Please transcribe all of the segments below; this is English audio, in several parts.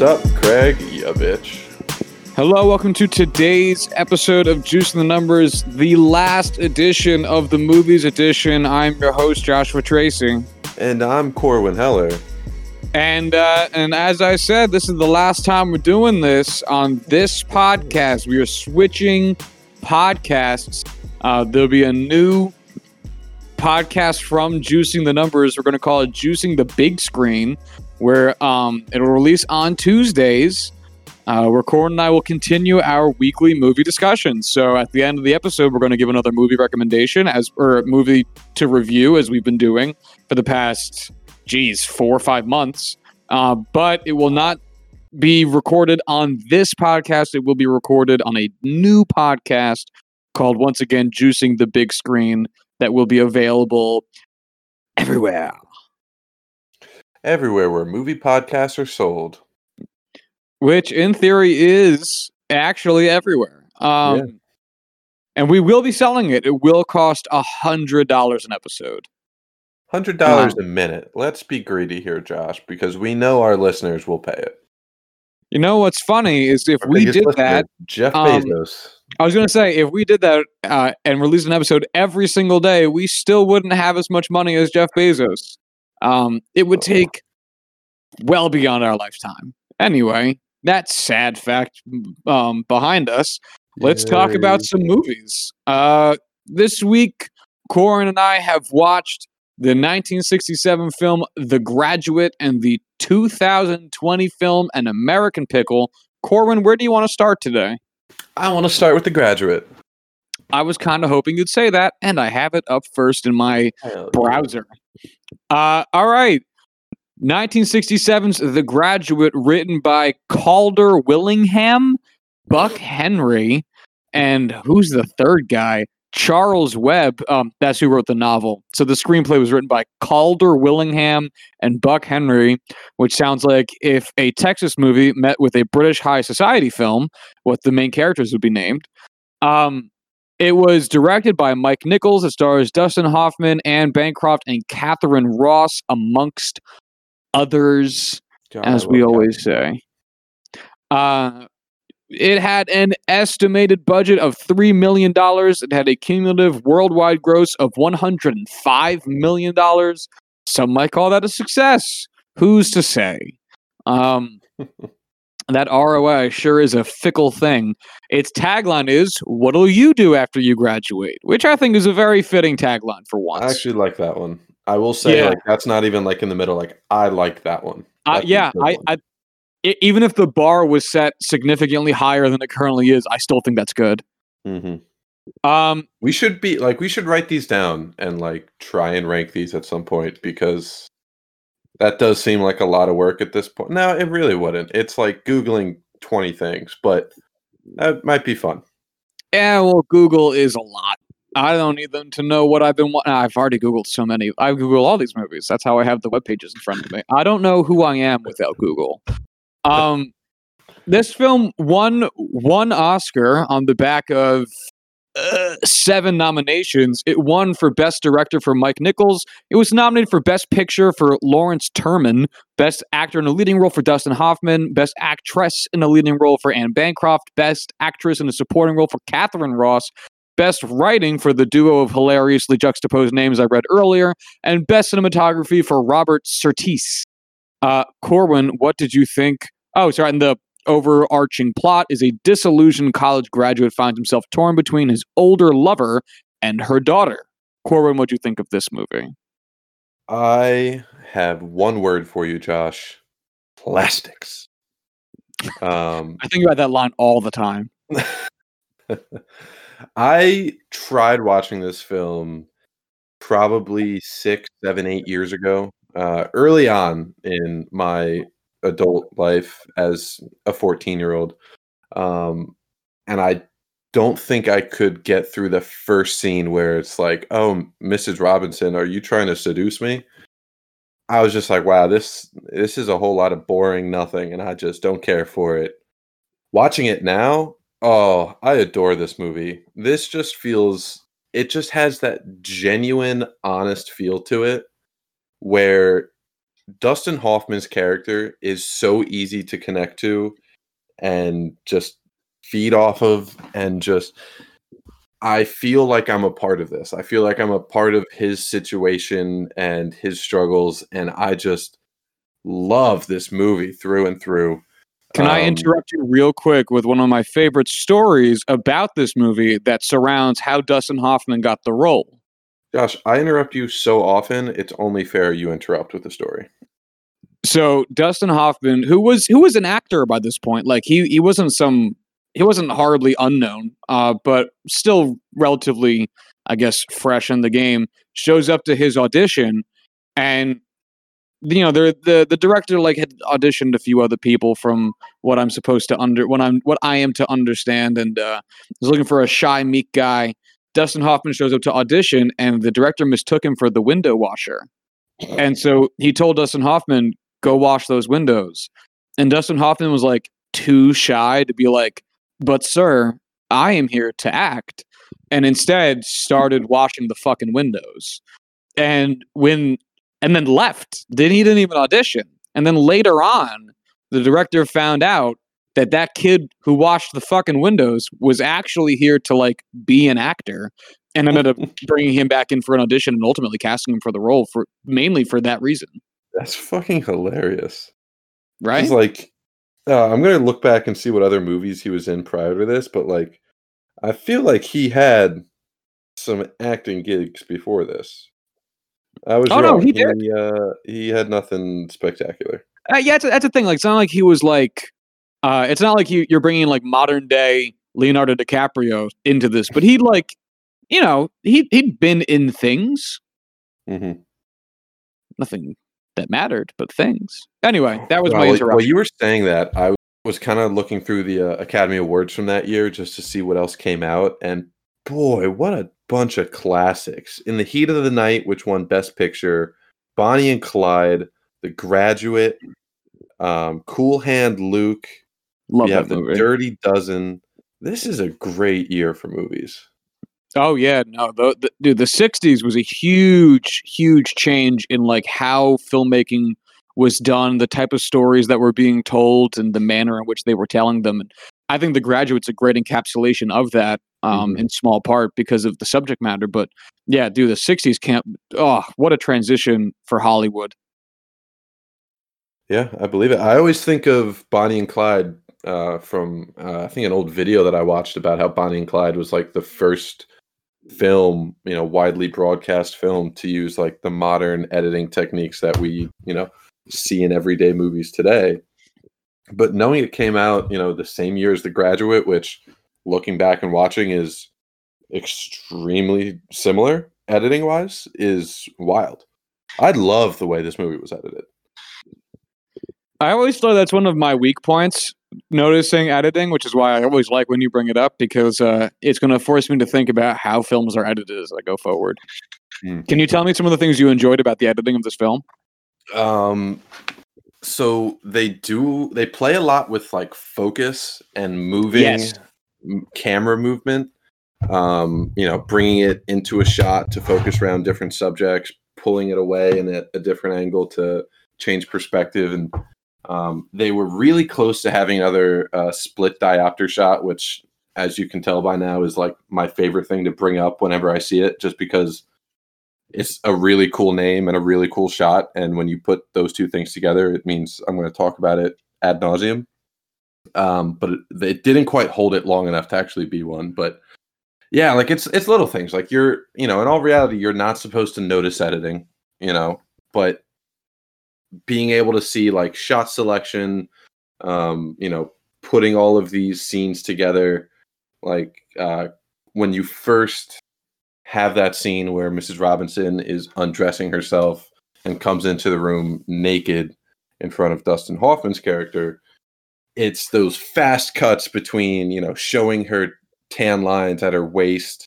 Sup, Craig? Ya bitch. Hello, welcome to today's episode of Juicing the Numbers, the last edition of the movies edition. I'm your host, Joshua Tracy. And I'm Corwin Heller. And uh, and as I said, this is the last time we're doing this on this podcast. We are switching podcasts. Uh, there'll be a new podcast from Juicing the Numbers. We're going to call it Juicing the Big Screen, where um, it'll release on Tuesdays. Uh, where Corwin and I will continue our weekly movie discussions. So at the end of the episode, we're going to give another movie recommendation as or movie to review as we've been doing for the past, geez, four or five months. Uh, but it will not be recorded on this podcast. It will be recorded on a new podcast called once again Juicing the Big Screen that will be available everywhere. Everywhere where movie podcasts are sold. Which in theory is actually everywhere. Um Yeah. and we will be selling it. It will cost a hundred dollars an episode. Hundred dollars a minute. Let's be greedy here, Josh, because we know our listeners will pay it. You know what's funny is if Our we did listener, that, Jeff um, Bezos. I was going to say if we did that uh, and released an episode every single day, we still wouldn't have as much money as Jeff Bezos. Um, it would Oh. take well beyond our lifetime. Anyway, that sad fact um, behind us. Let's talk about some movies. Uh, this week, Corwin and I have watched the 1967 film The Graduate and the 2020 film An American Pickle. Corwin, where do you want to start today? I want to start with the graduate. I was kind of hoping you'd say that, and I have it up first in my browser. Uh, all right. 1967's The Graduate, written by Calder Willingham, Buck Henry, and who's the third guy? Charles Webb. Um, that's who wrote the novel. So the screenplay was written by Calder Willingham and Buck Henry, which sounds like if a Texas movie met with a British high society film, what the main characters would be named. Um, it was directed by Mike Nichols. It stars Dustin Hoffman, Anne Bancroft, and Katharine Ross, amongst others, God, as we always say. Uh, it had an estimated budget of $3 million. It had a cumulative worldwide gross of $105 million. Some might call that a success. Who's to say? Um, that ROI sure is a fickle thing. Its tagline is, What'll you do after you graduate? Which I think is a very fitting tagline for once. I actually like that one. I will say, Yeah. like, that's not even like in the middle. Like, I like that one. Uh, yeah, I, one. I even if the bar was set significantly higher than it currently is, I still think that's good. Mhm. Um, We should be like, we should write these down and like try and rank these at some point because that does seem like a lot of work at this point. No, it really wouldn't. It's like Googling 20 things, but that might be fun. yeah, well, Google is a lot. I don't need them to know what I've been. I've already Googled so many. I Google all these movies. That's how I have the web pages in front of me. I don't know who I am without Google. Um, this film won one Oscar on the back of seven nominations. It won for Best Director for Mike Nichols. It was nominated for Best Picture for Lawrence Turman, Best Actor in a Leading Role for Dustin Hoffman, Best Actress in a Leading Role for Anne Bancroft, Best Actress in a Supporting Role for Katharine Ross, Best Writing for the duo of hilariously juxtaposed names I read earlier, and Best Cinematography for Robert Surtees. Uh, Corwin, what did you think? Oh, sorry, and the overarching plot is a disillusioned college graduate finds himself torn between his older lover and her daughter. Corwin, what do you think of this movie? I have one word for you, Josh plastics. Um, I think about that line all the time. I tried watching this film probably six, seven, eight years ago, uh, early on in my adult life as a 14 year old. Um, and I don't think I could get through the first scene where it's like, oh, Mrs. Robinson, are you trying to seduce me? I was just like, wow, this this is a whole lot of boring nothing, and I just don't care for it. Watching it now, oh, I adore this movie. This just feels it just has that genuine, honest feel to it where Dustin Hoffman's character is so easy to connect to and just feed off of and just I feel like I'm a part of this. I feel like I'm a part of his situation and his struggles and I just love this movie through and through. Can I Um, interrupt you real quick with one of my favorite stories about this movie that surrounds how Dustin Hoffman got the role? Josh, I interrupt you so often. It's only fair you interrupt with the story. So Dustin Hoffman, who was who was an actor by this point, like he he wasn't some he wasn't horribly unknown, uh, but still relatively, I guess, fresh in the game. Shows up to his audition, and you know the the director like had auditioned a few other people from what I'm supposed to under what I'm what I am to understand, and uh, was looking for a shy, meek guy. Dustin Hoffman shows up to audition, and the director mistook him for the window washer. And so he told Dustin Hoffman, go wash those windows. And Dustin Hoffman was like too shy to be like, but sir, I am here to act. And instead started washing the fucking windows. And when, and then left. Then he didn't even audition. And then later on, the director found out that that kid who washed the fucking windows was actually here to like be an actor and ended up bringing him back in for an audition and ultimately casting him for the role for mainly for that reason That's fucking hilarious. right It's like uh, I'm gonna look back and see what other movies he was in prior to this, but like I feel like he had some acting gigs before this. I was Oh, no, wrong. he did. uh, he had nothing spectacular. Uh, yeah, that's a, that's the thing. Like, it's not like he was like, uh, it's not like you, you're bringing like modern day Leonardo DiCaprio into this, but he like, you know, he he'd been in things, hmm nothing that mattered, but things. Anyway, that was Well, my interruption. While you were saying that, I was kind of looking through the uh, Academy Awards from that year just to see what else came out, and boy, what a bunch of classics! In the Heat of the Night, which won Best Picture, Bonnie and Clyde, The Graduate, um, Cool Hand Luke. Love we have the movie. Dirty Dozen. This is a great year for movies. Oh yeah, no, the, the dude, the '60s was a huge, huge change in like how filmmaking was done, the type of stories that were being told, and the manner in which they were telling them. And I think The Graduate's a great encapsulation of that, um, Mhm. in small part because of the subject matter. But yeah, dude, the '60s can't. Oh, what a transition for Hollywood. Yeah, I believe it. I always think of Bonnie and Clyde uh, from uh, I think an old video that I watched about how Bonnie and Clyde was like the first film, you know, widely broadcast film to use like the modern editing techniques that we, you know, see in everyday movies today. But knowing it came out, you know, the same year as The Graduate, which looking back and watching is extremely similar editing wise, is wild. I love the way this movie was edited. I always thought that's one of my weak points, noticing editing, which is why I always like when you bring it up because uh, it's going to force me to think about how films are edited as I go forward. Hmm. Can you tell me some of the things you enjoyed about the editing of this film? Um, so they do they play a lot with like focus and moving Yes. camera movement. Um, you know, bringing it into a shot to focus around different subjects, pulling it away and at a different angle to change perspective, and um, they were really close to having another uh, split diopter shot, which, as you can tell by now, is like my favorite thing to bring up whenever I see it, just because it's a really cool name and a really cool shot. And when you put those two things together, it means I'm going to talk about it ad nauseum. Um, but it, it didn't quite hold it long enough to actually be one. But yeah, like it's it's little things. Like you're, you know, in all reality, you're not supposed to notice editing, you know, but being able to see like shot selection, um, you know, putting all of these scenes together, like uh, when you first have that scene where Mrs. Robinson is undressing herself and comes into the room naked in front of Dustin Hoffman's character. It's those fast cuts between, you know, showing her tan lines at her waist,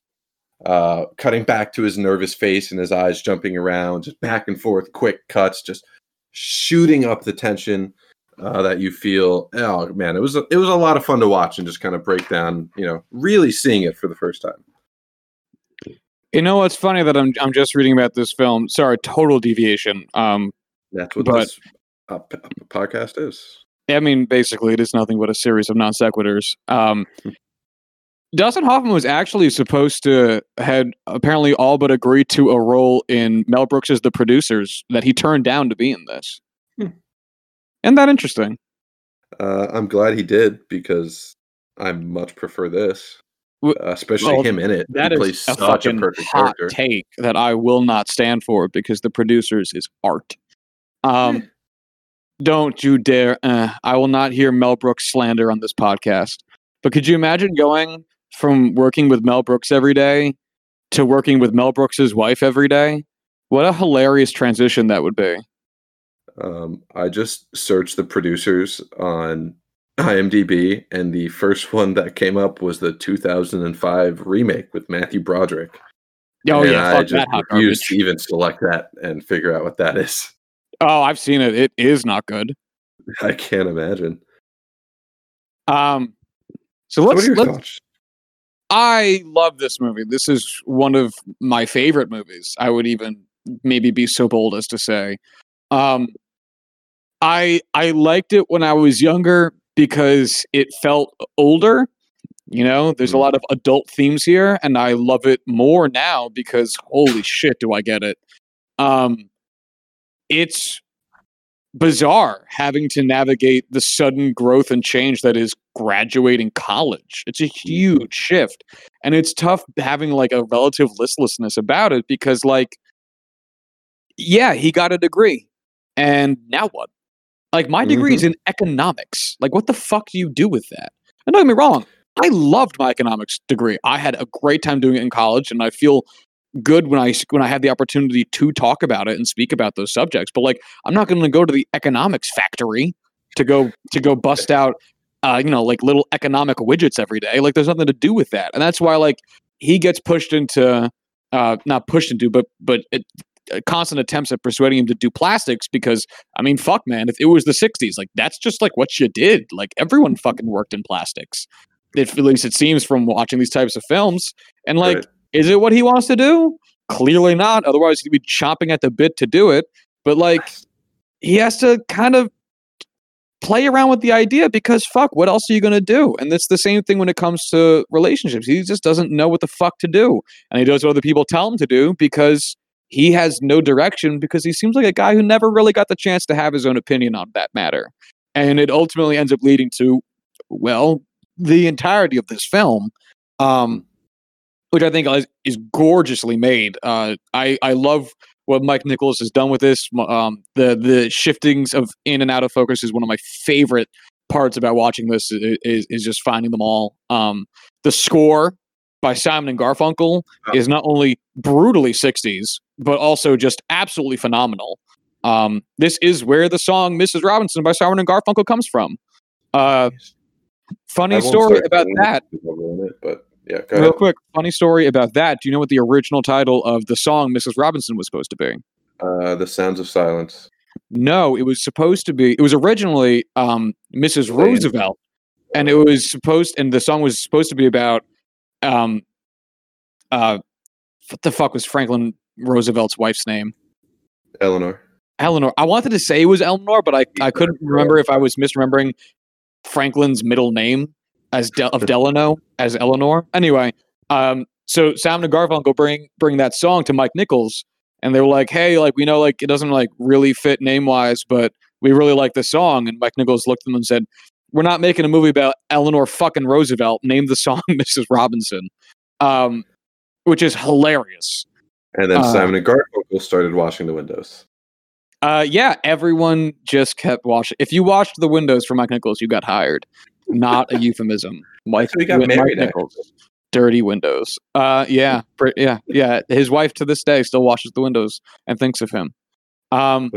uh, cutting back to his nervous face and his eyes jumping around, just back and forth, quick cuts, just shooting up the tension uh, that you feel. Oh man, it was a, it was a lot of fun to watch and just kind of break down, you know, really seeing it for the first time. You know what's funny that I'm I'm just reading about this film. Sorry, total deviation. Um, That's what But- this uh, podcast is. I mean, basically, it is nothing but a series of non sequiturs. Um, Dustin Hoffman was actually supposed to had apparently all but agreed to a role in Mel Brooks's The Producers that he turned down to be in this. Hmm. Isn't that interesting? Uh, I'm glad he did because I much prefer this, W- uh, especially well, him in it. That he is a such a fucking perfect hot character. take that I will not stand for because The Producers is art. Um, don't you dare! Uh, I will not hear Mel Brooks slander on this podcast. But could you imagine going from working with Mel Brooks every day to working with Mel Brooks's wife every day? What a hilarious transition that would be. Um, I just searched the producers on IMDb, and the first one that came up was the 2005 remake with Matthew Broderick. Oh and yeah, I just refused to even select that and figure out what that is. Oh, I've seen it. It is not good. I can't imagine. Um, so let's let's? I love this movie. This is one of my favorite movies. I would even maybe be so bold as to say. Um, I I liked it when I was younger because it felt older. You know, there's a Mm. lot of adult themes here, and I love it more now because holy shit, do I get it? Um, it's bizarre having to navigate the sudden growth and change that is graduating college. It's a hmm. huge shift. And it's tough having like a relative listlessness about it because like yeah, he got a degree. And now what? Like my degree is mm-hmm. in economics. Like what the fuck do you do with that? And don't get me wrong, I loved my economics degree. I had a great time doing it in college and I feel good when I when I have the opportunity to talk about it and speak about those subjects. But like I'm not going to go to the economics factory to go to go bust out uh, you know like little economic widgets every day. Like there's nothing to do with that, and that's why like he gets pushed into uh, not pushed into, but but it, uh, constant attempts at persuading him to do plastics because I mean fuck man, if it was the '60s, like that's just like what you did. Like everyone fucking worked in plastics. If, at least it seems from watching these types of films, and like. Right. Is it what he wants to do? Clearly not. Otherwise, he'd be chomping at the bit to do it. But like, he has to kind of play around with the idea because fuck, what else are you going to do? And it's the same thing when it comes to relationships. He just doesn't know what the fuck to do. And he does what other people tell him to do because he has no direction because he seems like a guy who never really got the chance to have his own opinion on that matter. And it ultimately ends up leading to, well, the entirety of this film. Um, which I think is, is gorgeously made. Uh, I I love what Mike Nichols has done with this. Um, the the shiftings of in and out of focus is one of my favorite parts about watching this. Is is just finding them all. Um, the score by Simon and Garfunkel is not only brutally '60s, but also just absolutely phenomenal. Um, this is where the song "Mrs. Robinson" by Simon and Garfunkel comes from. Uh, funny story about that. this because I'll ruin it, but yeah, Real ahead. quick, funny story about that. Do you know what the original title of the song Mrs. Robinson was supposed to be? Uh, the Sounds of Silence. No, it was supposed to be. It was originally um, Mrs. Land. Roosevelt, and it was supposed, and the song was supposed to be about, um, uh, what the fuck was Franklin Roosevelt's wife's name? Eleanor. Eleanor. I wanted to say it was Eleanor, but I, I couldn't remember if I was misremembering Franklin's middle name as Del- of Delano as Eleanor. Anyway, um, so Sam and Garfunkel bring bring that song to Mike Nichols, and they were like, "Hey, like we know like it doesn't like really fit name wise, but we really like the song." And Mike Nichols looked at them and said, "We're not making a movie about Eleanor fucking Roosevelt. Name the song Mrs. Robinson," um, which is hilarious. And then Uh, Simon and Garfunkel started washing the windows. Uh, yeah, everyone just kept watching. If you watched the windows for Mike Nichols, you got hired. Not a euphemism. Mike, So he got Wi- Mike Nichols. Dirty windows. Uh, yeah, yeah, yeah. His wife to this day still washes the windows and thinks of him. Um,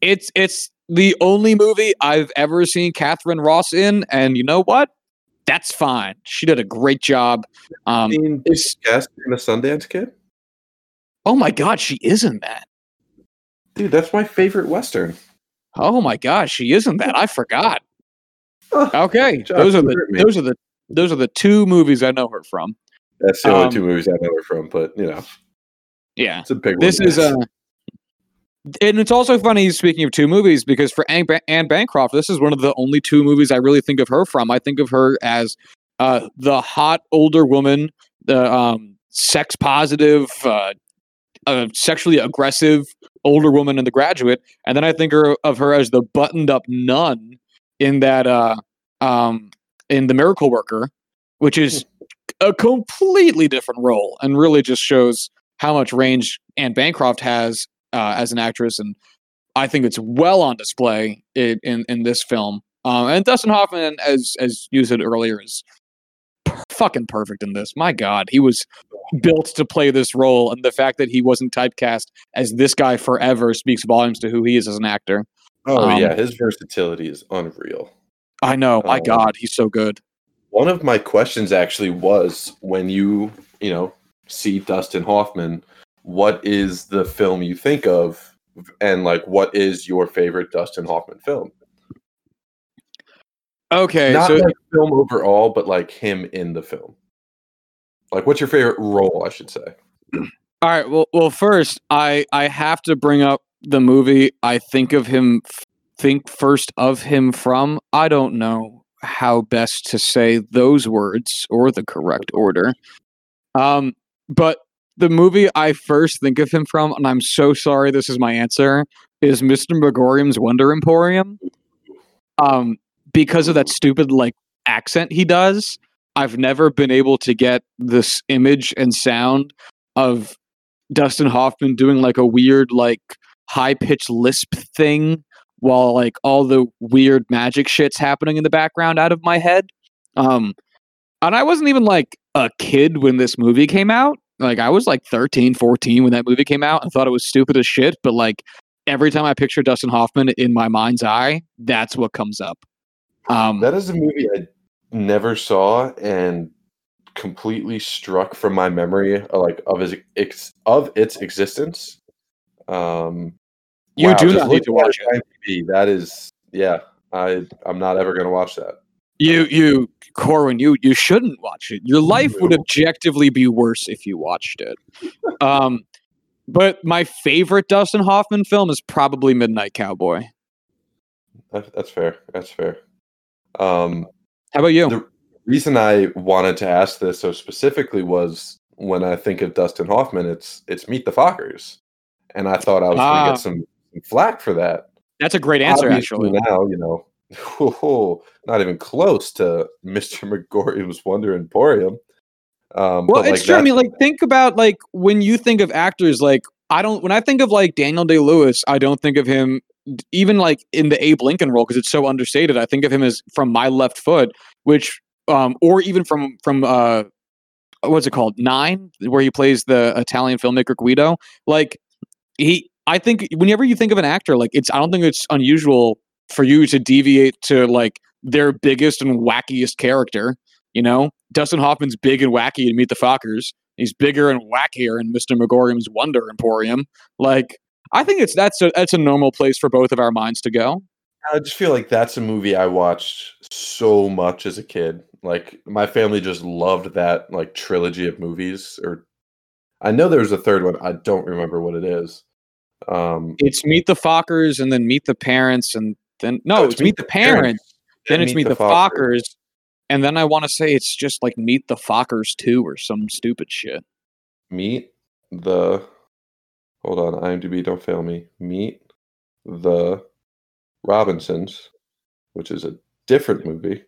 it's it's the only movie I've ever seen Katharine Ross in, and you know what? That's fine. She did a great job. Um, mean, guest in the Sundance Kid? oh my god, she isn't that. Dude, that's my favorite Western. Oh my gosh, she isn't that. I forgot. Oh, Okay, Josh, those are the hurt me. those are the those are the two movies I know her from. That's the only Um, two movies I know her from, but you know, Yeah, it's a big this one. is uh and it's also funny speaking of two movies because for Anne, ba- Anne Bancroft, this is one of the only two movies I really think of her from. I think of her as uh, the hot older woman, the um, sex positive, uh, uh, sexually aggressive older woman in The Graduate, and then I think her, of her as the buttoned up nun in that uh, um, in The Miracle Worker, which is a completely different role and really just shows how much range Anne Bancroft has uh, as an actress, and I think it's well on display in in, in this film. Um, and Dustin Hoffman, as as you said earlier, is fucking perfect in this. My God, he was built to play this role, and the fact that he wasn't typecast as this guy forever speaks volumes to who he is as an actor. Oh Um, yeah, his versatility is unreal. I know, my Um, God, he's so good. One of my questions actually was when you, you know, see Dustin Hoffman, what is the film you think of and like what is your favorite Dustin Hoffman film? Okay, Not so like film overall, but like him in the film. Like what's your favorite role, I should say? All right. Well, well, first, I I have to bring up the movie. I think of him. Think first of him from. I don't know how best to say those words or the correct order. Um, but the movie I first think of him from, and I'm so sorry, this is my answer, is Mr. Magorium's Wonder Emporium. Um, because of that stupid like accent he does, I've never been able to get this image and sound of Dustin Hoffman doing like a weird, like high pitched lisp thing while like all the weird magic shit's happening in the background out of my head. Um, and I wasn't even like a kid when this movie came out. Like I was like 13, 14 when that movie came out and thought it was stupid as shit. But like every time I picture Dustin Hoffman in my mind's eye, that's what comes up. Um, That is a movie I never saw and completely struck from my memory uh, like of his ex- of its existence. Um You do not need to watch it That is yeah, I I'm not ever going to watch that. You you Corwin, you you shouldn't watch it. Your life would objectively be worse if you watched it. Um but my favorite Dustin Hoffman film is probably Midnight Cowboy. That, that's fair. That's fair. Um How about you? the reason I wanted to ask this so specifically was when I think of Dustin Hoffman, it's it's Meet the Fockers, and I thought I was going Ah. to get some, some flack for that. That's a great answer Obviously actually. Now you know, not even close to Mr. McGorry's Wonder Emporium. Um, Well, but, it's like, true. I mean, like think about like when you think of actors like I don't when I think of like Daniel Day Lewis, I don't think of him even like in the Abe Lincoln role because it's so understated. I think of him as from My Left Foot, which um or even from from uh what's it called Nine, where he plays the Italian filmmaker Guido. Like he, I think whenever you think of an actor, like it's I don't think it's unusual for you to deviate to like their biggest and wackiest character. You know, Dustin Hoffman's big and wacky in Meet the Fockers. He's bigger and wackier in Mr. Magorium's Wonder Emporium. Like, I think it's that's a that's a normal place for both of our minds to go. I just feel like that's a movie I watched so much as a kid. Like my family just loved that like trilogy of movies. Or I know there was a third one. I don't remember what it is. Um, It's Meet the Fockers and then Meet the Parents and then no, it's, Meet the Parents. Then it's Meet the Fockers. And then I want to say it's just like Meet the Fockers 2 or some stupid shit. Meet the. Hold on, IMDb, don't fail me. Meet the Robinsons, which is a different movie.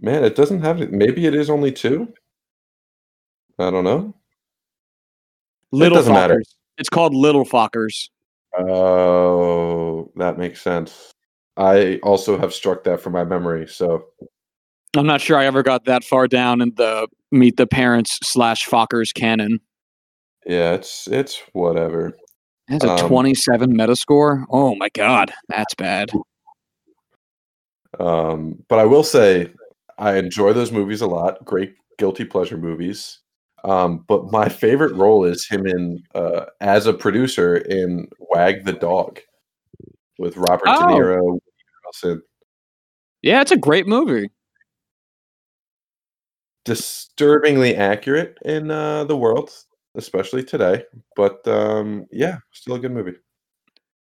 Man, it doesn't have it. Maybe it is only two. I don't know. Little doesn't Fockers. matter. It's called Little Fockers. Oh, that makes sense. I also have struck that from my memory. So I'm not sure I ever got that far down in the Meet the Parents slash Fockers canon. yeah, it's it's whatever. It has a Um, 27 Metascore. Oh my god, that's bad. Um, but I will say I enjoy those movies a lot. Great guilty pleasure movies. Um, but my favorite role is him in uh, as a producer in Wag the Dog with Robert Oh. De Niro, Harrelson. Yeah, it's a great movie. disturbingly accurate in uh, the world. especially today. But um, yeah, still a good movie.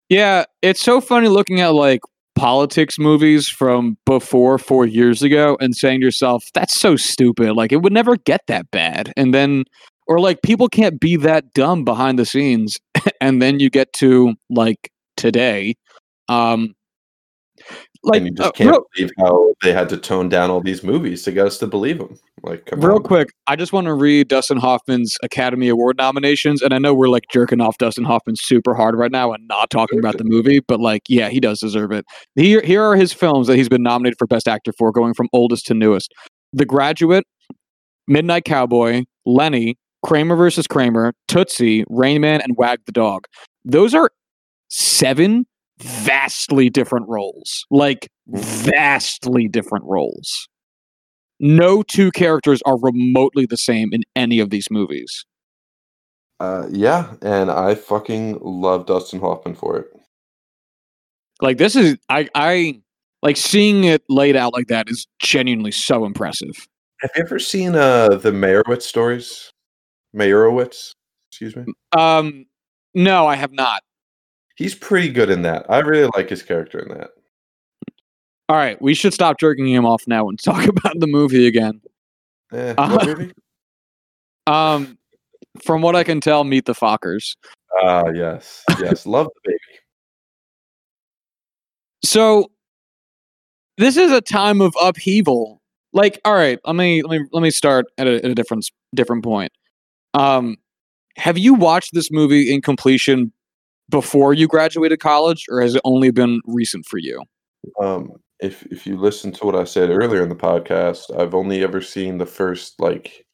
Yeah, it's so funny looking at like politics movies from before four years ago and saying to yourself, that's so stupid. Like it would never get that bad. And then, or like people can't be that dumb behind the scenes. and then you get to like today. Um, like and you just uh, can't real, believe how they had to tone down all these movies to get us to believe them. Like, real on. quick, I just want to read Dustin Hoffman's Academy Award nominations, and I know we're like jerking off Dustin Hoffman super hard right now and not talking about the movie, but like, yeah, he does deserve it. Here, here are his films that he's been nominated for Best Actor for, going from oldest to newest: The Graduate, Midnight Cowboy, Lenny, Kramer versus Kramer, Tootsie, Rain Man, and Wag the Dog. Those are seven vastly different roles. Like vastly different roles. No two characters are remotely the same in any of these movies. Uh, yeah, and I fucking love Dustin Hoffman for it. Like this is I I like seeing it laid out like that is genuinely so impressive. Have you ever seen uh the Meyerowitz stories? Meyerowitz, excuse me. Um no, I have not. He's pretty good in that. I really like his character in that. All right, we should stop jerking him off now and talk about the movie again. Eh, Uh, movie? Um from what I can tell, Meet the Fockers. Ah, yes, yes, love the baby. So this is a time of upheaval. Like, all right, let me let me let me start at a, at a different different point. Um, have you watched this movie in completion before you graduated college, or has it only been recent for you? Um, if if you listen to what I said earlier in the podcast, I've only ever seen the first like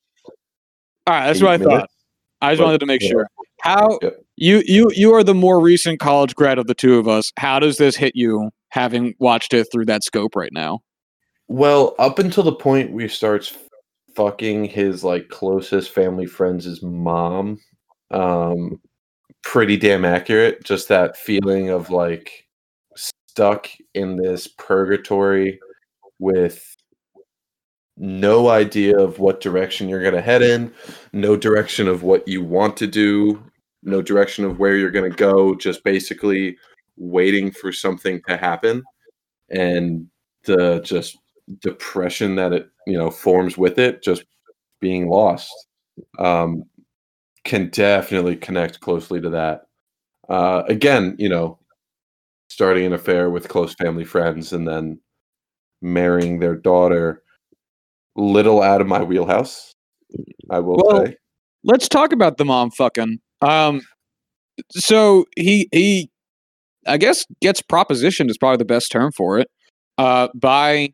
All right, that's what I thought. I just but, wanted to make yeah. sure. How Yeah. you you you are the more recent college grad of the two of us. How does this hit you, having watched it through that scope right now? Well, up until the point where he starts fucking his like closest family friends' mom, um, pretty damn accurate. Just that feeling of like stuck in this purgatory with no idea of what direction you're going to head in, no direction of what you want to do, no direction of where you're going to go, just basically waiting for something to happen and the just depression that it, you know, forms with it, just being lost. Um can definitely connect closely to that. Uh again, you know, starting an affair with close family friends and then marrying their daughter little out of my wheelhouse i will Well, say let's talk about the mom fucking. Um, so he he, I guess gets propositioned is probably the best term for it. Uh, by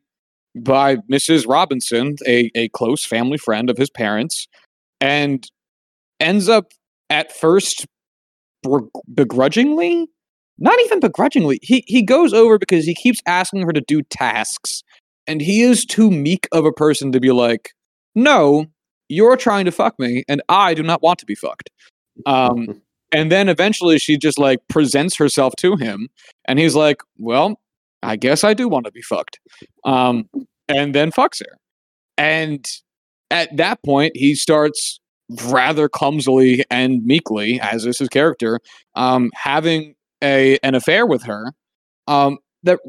by Mrs. Robinson, a a close family friend of his parents, and ends up at first begrudgingly, not even begrudgingly. He he goes over because he keeps asking her to do tasks, and he is too meek of a person to be like, no, you're trying to fuck me and I do not want to be fucked. Um, and then eventually she just like presents herself to him and he's like, well, I guess I do want to be fucked. Um, and then fucks her. And at that point, he starts rather clumsily and meekly, as is his character, um, having a an affair with her um, that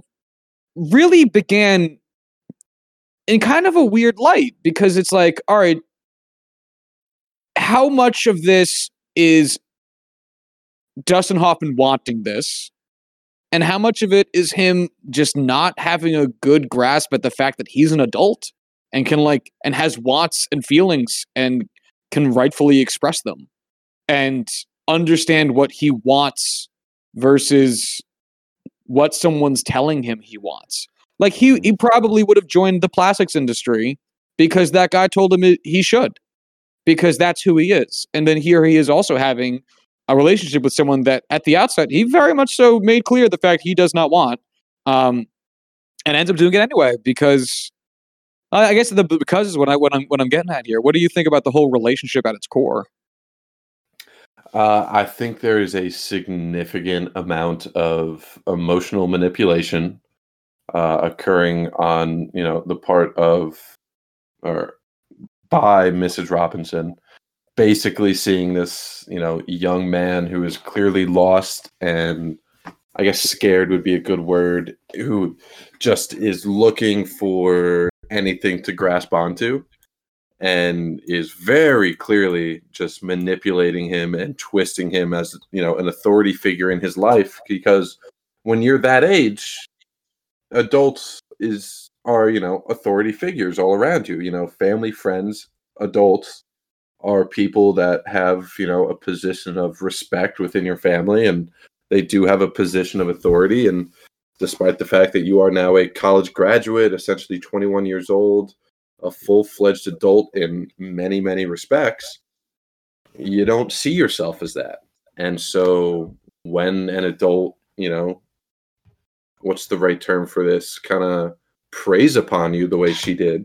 really began in kind of a weird light because it's like, all right, how much of this is Dustin Hoffman wanting this? And how much of it is him just not having a good grasp at the fact that he's an adult and can like and has wants and feelings and can rightfully express them and understand what he wants versus what someone's telling him he wants. Like he he probably would have joined the plastics industry because that guy told him he should because that's who he is. And then here he is also having a relationship with someone that at the outset he very much so made clear the fact he does not want um and ends up doing it anyway because I guess the because is what I what I'm what I'm getting at here. What do you think about the whole relationship at its core? Uh, I think there is a significant amount of emotional manipulation uh, occurring on you know the part of or by Mrs. Robinson basically seeing this, you know, young man who is clearly lost and I guess scared would be a good word, who just is looking for anything to grasp onto and is very clearly just manipulating him and twisting him as, you know, an authority figure in his life because when you're that age, adults is are, you know, authority figures all around you, you know, family, friends, adults are people that have you know a position of respect within your family and they do have a position of authority and despite the fact that you are now a college graduate essentially 21 years old a full-fledged adult in many many respects you don't see yourself as that and so when an adult you know what's the right term for this kind of preys upon you the way she did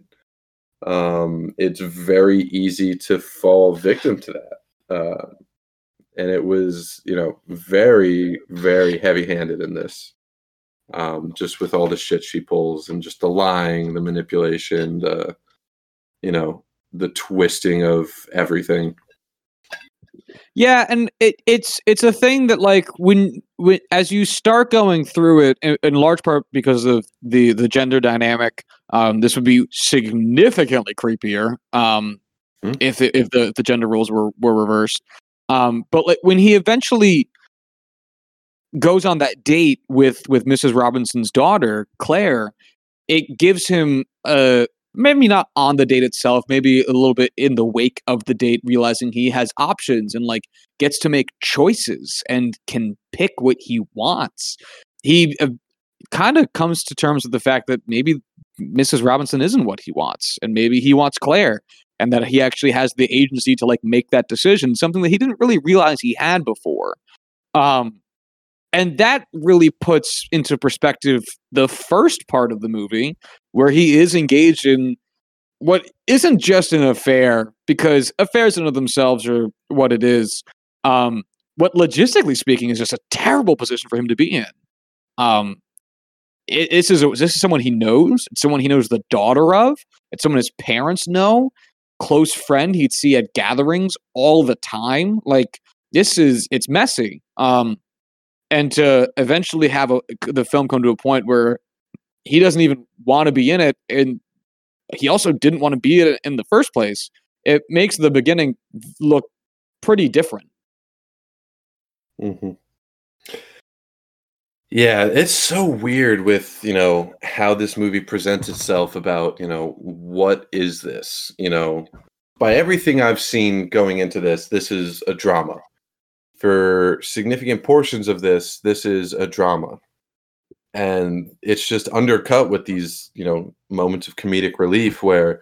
um, it's very easy to fall victim to that. Uh, and it was, you know, very, very heavy handed in this. Um, just with all the shit she pulls and just the lying, the manipulation, the, you know, the twisting of everything. Yeah, and it, it's it's a thing that like when when as you start going through it, in, in large part because of the the gender dynamic, um, this would be significantly creepier um, hmm if it, if the the gender roles were were reversed. Um, but like when he eventually goes on that date with with Mrs. Robinson's daughter Claire, it gives him a maybe not on the date itself, maybe a little bit in the wake of the date, realizing he has options and like gets to make choices and can pick what he wants. He uh, kind of comes to terms with the fact that maybe Mrs. Robinson isn't what he wants, and maybe he wants Claire, and that he actually has the agency to like make that decision, something that he didn't really realize he had before. Um, and that really puts into perspective the first part of the movie where he is engaged in what isn't just an affair because affairs in of themselves are what it is. Um, what logistically speaking is just a terrible position for him to be in. Um, it, this is this is someone he knows. It's someone he knows the daughter of. It's someone his parents know. Close friend he'd see at gatherings all the time. Like this is it's messy. Um, and to eventually have a, the film come to a point where he doesn't even want to be in it and he also didn't want to be in it in the first place it makes the beginning look pretty different. Mm-hmm. yeah it's so weird with you know how this movie presents itself about you know what is this? You know by everything i've seen going into this this is a drama for significant portions of this, this is a drama. And it's just undercut with these, you know, moments of comedic relief where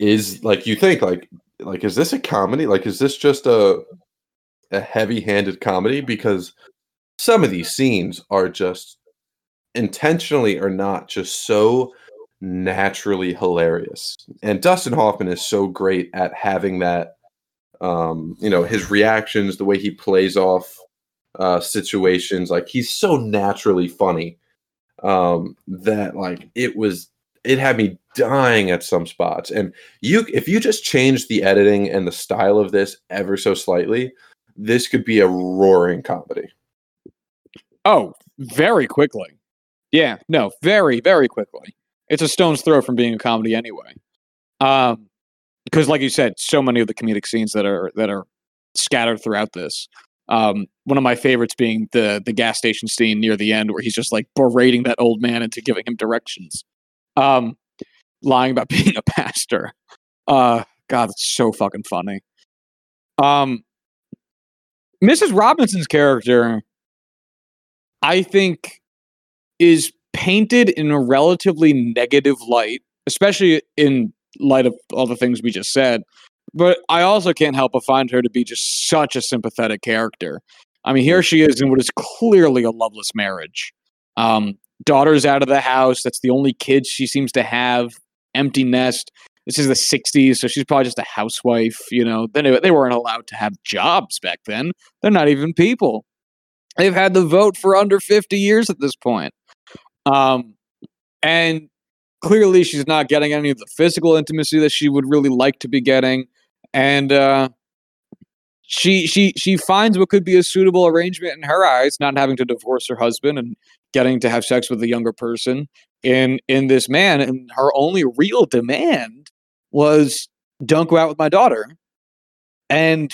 is like you think like like is this a comedy? Like is this just a a heavy-handed comedy because some of these scenes are just intentionally or not just so naturally hilarious. And Dustin Hoffman is so great at having that um, you know, his reactions, the way he plays off uh, situations, like he's so naturally funny um, that like it was it had me dying at some spots. And you, if you just change the editing and the style of this ever so slightly, this could be a roaring comedy. Oh, very quickly. Yeah, no, very, very quickly. It's a stone's throw from being a comedy anyway. Um, because like you said so many of the comedic scenes that are that are scattered throughout this um, one of my favorites being the the gas station scene near the end where he's just like berating that old man into giving him directions um, lying about being a pastor. Uh god it's so fucking funny. Um mrs robinson's character i think is painted in a relatively negative light especially in light of all the things we just said. But I also can't help but find her to be just such a sympathetic character. I mean, here she is in what is clearly a loveless marriage. Um, daughter's out of the house. That's the only kid she seems to have. Empty nest. This is the 60s, so she's probably just a housewife. You know, they, they weren't allowed to have jobs back then. They're not even people. They've had the vote for under 50 years at this point. Um, and clearly she's not getting any of the physical intimacy that she would really like to be getting and uh, she she she finds what could be a suitable arrangement in her eyes, not having to divorce her husband and getting to have sex with a younger person in in this man. And her only real demand was don't go out with my daughter. And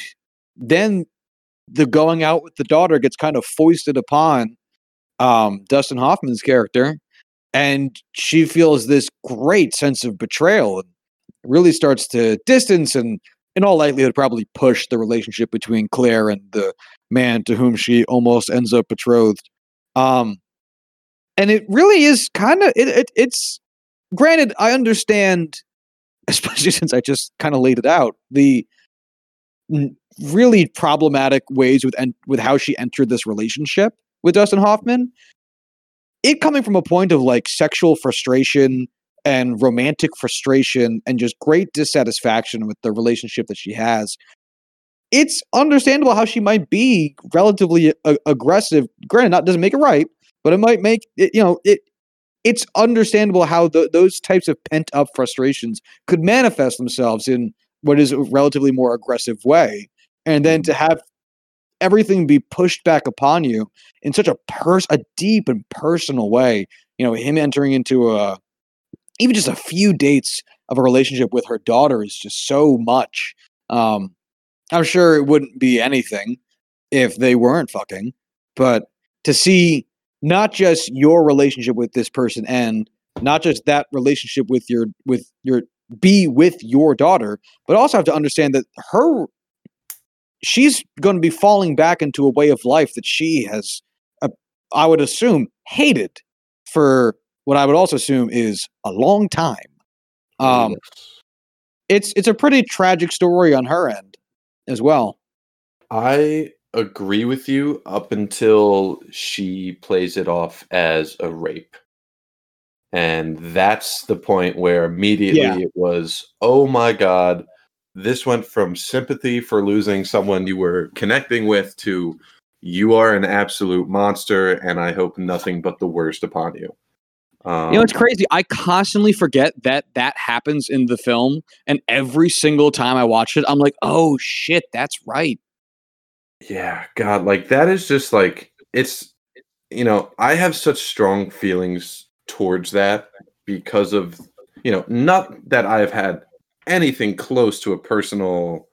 then the going out with the daughter gets kind of foisted upon um, Dustin Hoffman's character, and she feels this great sense of betrayal and really starts to distance and in all likelihood probably push the relationship between Claire and the man to whom she almost ends up betrothed. Um, and it really is kind of it, it, it's granted I understand especially since I just kind of laid it out the really problematic ways with with how she entered this relationship with Dustin Hoffman. It coming from a point of like sexual frustration and romantic frustration and just great dissatisfaction with the relationship that she has. It's understandable how she might be relatively a- aggressive. Granted, not doesn't make it right, but it might make it. You know, it. It's understandable how the, those types of pent up frustrations could manifest themselves in what is a relatively more aggressive way, and then to mm-hmm. have everything be pushed back upon you in such a pers a deep and personal way. You know, him entering into a even just a few dates of a relationship with her daughter is just so much. Um, I'm sure it wouldn't be anything if they weren't fucking, but to see not just your relationship with this person end, not just that relationship with your with your be with your daughter, but also have to understand that her she's going to be falling back into a way of life that she has uh, I would assume hated for what I would also assume is a long time. Um, it's it's a pretty tragic story on her end as well. I agree with you up until she plays it off as a rape. And that's the point where immediately Yeah. it was, oh my God, this went from sympathy for losing someone you were connecting with to you are an absolute monster and I hope nothing but the worst upon you. Um, You know, it's crazy. I constantly forget that that happens in the film, and every single time I watch it, I'm like, "Oh shit, that's right." Yeah, God, like that is just like it's you know, I have such strong feelings towards that because of you know, not that I've had anything close to a personal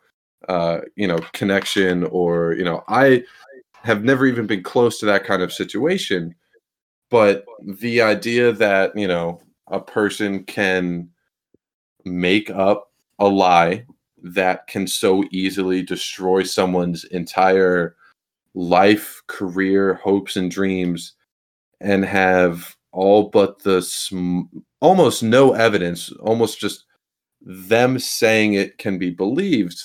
uh, you know, connection or, you know, I have never even been close to that kind of situation, but the idea that, you know, a person can make up a lie that can so easily destroy someone's entire life, career, hopes, and dreams, and have all but the sm- almost no evidence, almost just them saying it can be believed,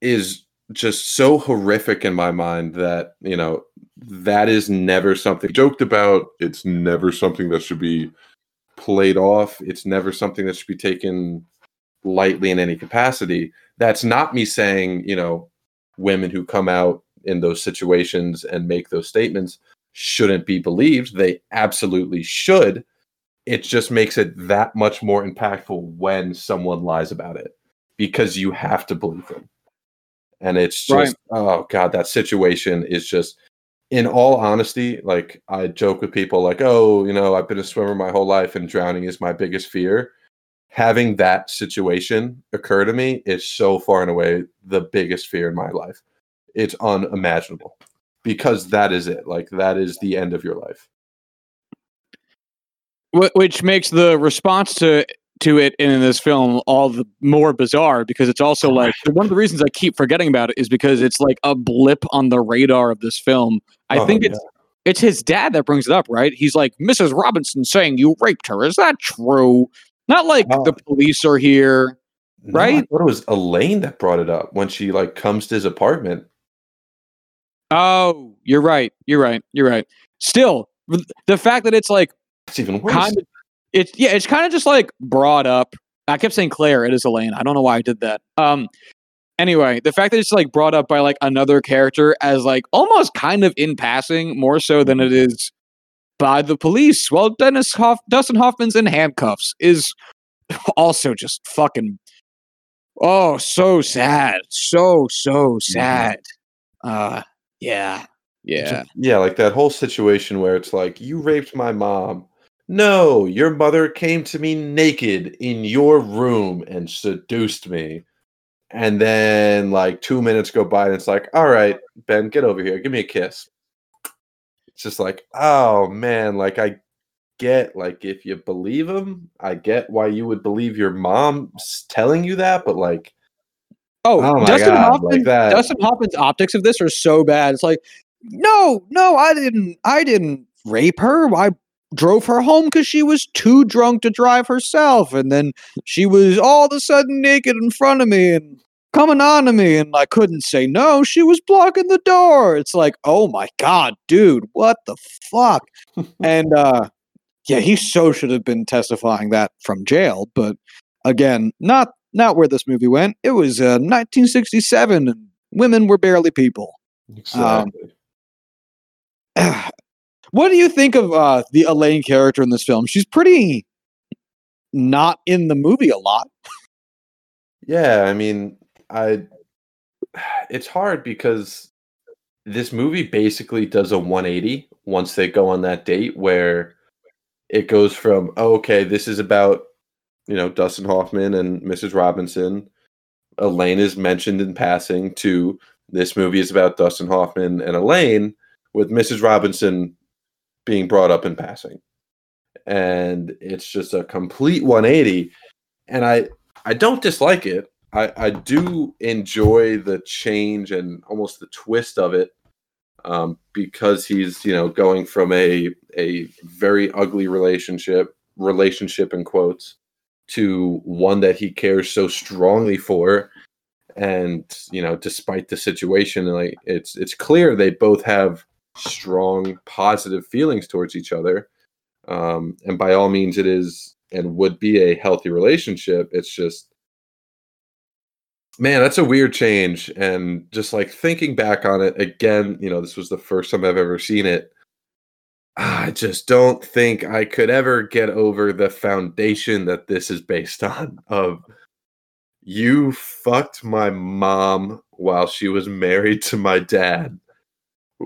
is just so horrific in my mind that you know that is never something joked about. It's never something that should be played off. It's never something that should be taken lightly in any capacity. That's not me saying, you know, women who come out in those situations and make those statements shouldn't be believed. They absolutely should. It just makes it that much more impactful when someone lies about it because you have to believe them. And it's Right. just, oh God, that situation is just, in all honesty, like I joke with people like, oh, you know, I've been a swimmer my whole life and drowning is my biggest fear having that situation occur to me is so far and away the biggest fear in my life. It's unimaginable because that is it. Like that is the end of your life. Wh- which makes the response to to it in this film all the more bizarre because it's also like one of the reasons I keep forgetting about it is because it's like a blip on the radar of this film. I Oh, think it's it's his dad that brings it up, right? He's like, Mrs. Robinson saying you raped her. Is that true? Not like Oh. the police are here. No, I right? thought it was Elaine that brought it up when she like comes to his apartment. Oh, you're right. You're right. You're right. Still, the fact that it's like It's even worse. kind of it's yeah it's kind of just like brought up i kept saying claire it is elaine i don't know why i did that um anyway the fact that it's like brought up by like another character as like almost kind of in passing more so than it is by the police well dennis Hoff- dustin hoffman's in handcuffs is also just fucking Oh, so sad. So so sad. Uh yeah. Yeah. Yeah, like that whole situation where it's like, you raped my mom. No, your mother came to me naked in your room and seduced me. And then like two minutes go by and it's like, all right, Ben, get over here. Give me a kiss. It's just like, oh man, like I get like if you believe him, I get why you would believe your mom telling you that, but like Oh, Oh Dustin God, Hoffman. like. Dustin Hoffman's optics of this are so bad. It's like, no, no, I didn't. I didn't rape her. I drove her home because she was too drunk to drive herself, and then she was all of a sudden naked in front of me and coming on to me, and I couldn't say no. She was blocking the door. It's like, oh my god, dude, what the fuck? and uh, yeah, he so should have been testifying that from jail, but again, not not where this movie went. It was uh, 1967, and women were barely people. exactly. what do you think of uh, the Elaine character in this film? She's pretty not in the movie a lot. Yeah, I mean, I it's hard because this movie basically does a 180 once they go on that date where it goes from oh, okay, this is about you know Dustin Hoffman and Mrs. Robinson. Elaine is mentioned in passing to this movie is about Dustin Hoffman and Elaine with Mrs. Robinson being brought up in passing. And it's just a complete 180 and I I don't dislike it. I, I do enjoy the change and almost the twist of it um, because he's you know going from a a very ugly relationship relationship in quotes to one that he cares so strongly for and you know despite the situation like it's it's clear they both have strong positive feelings towards each other. Um, and by all means it is and would be a healthy relationship. It's just man that's a weird change. And just like thinking back on it again you know this was the first time i've ever seen it. I just don't think i could ever get over the foundation that this is based on of you fucked my mom while she was married to my dad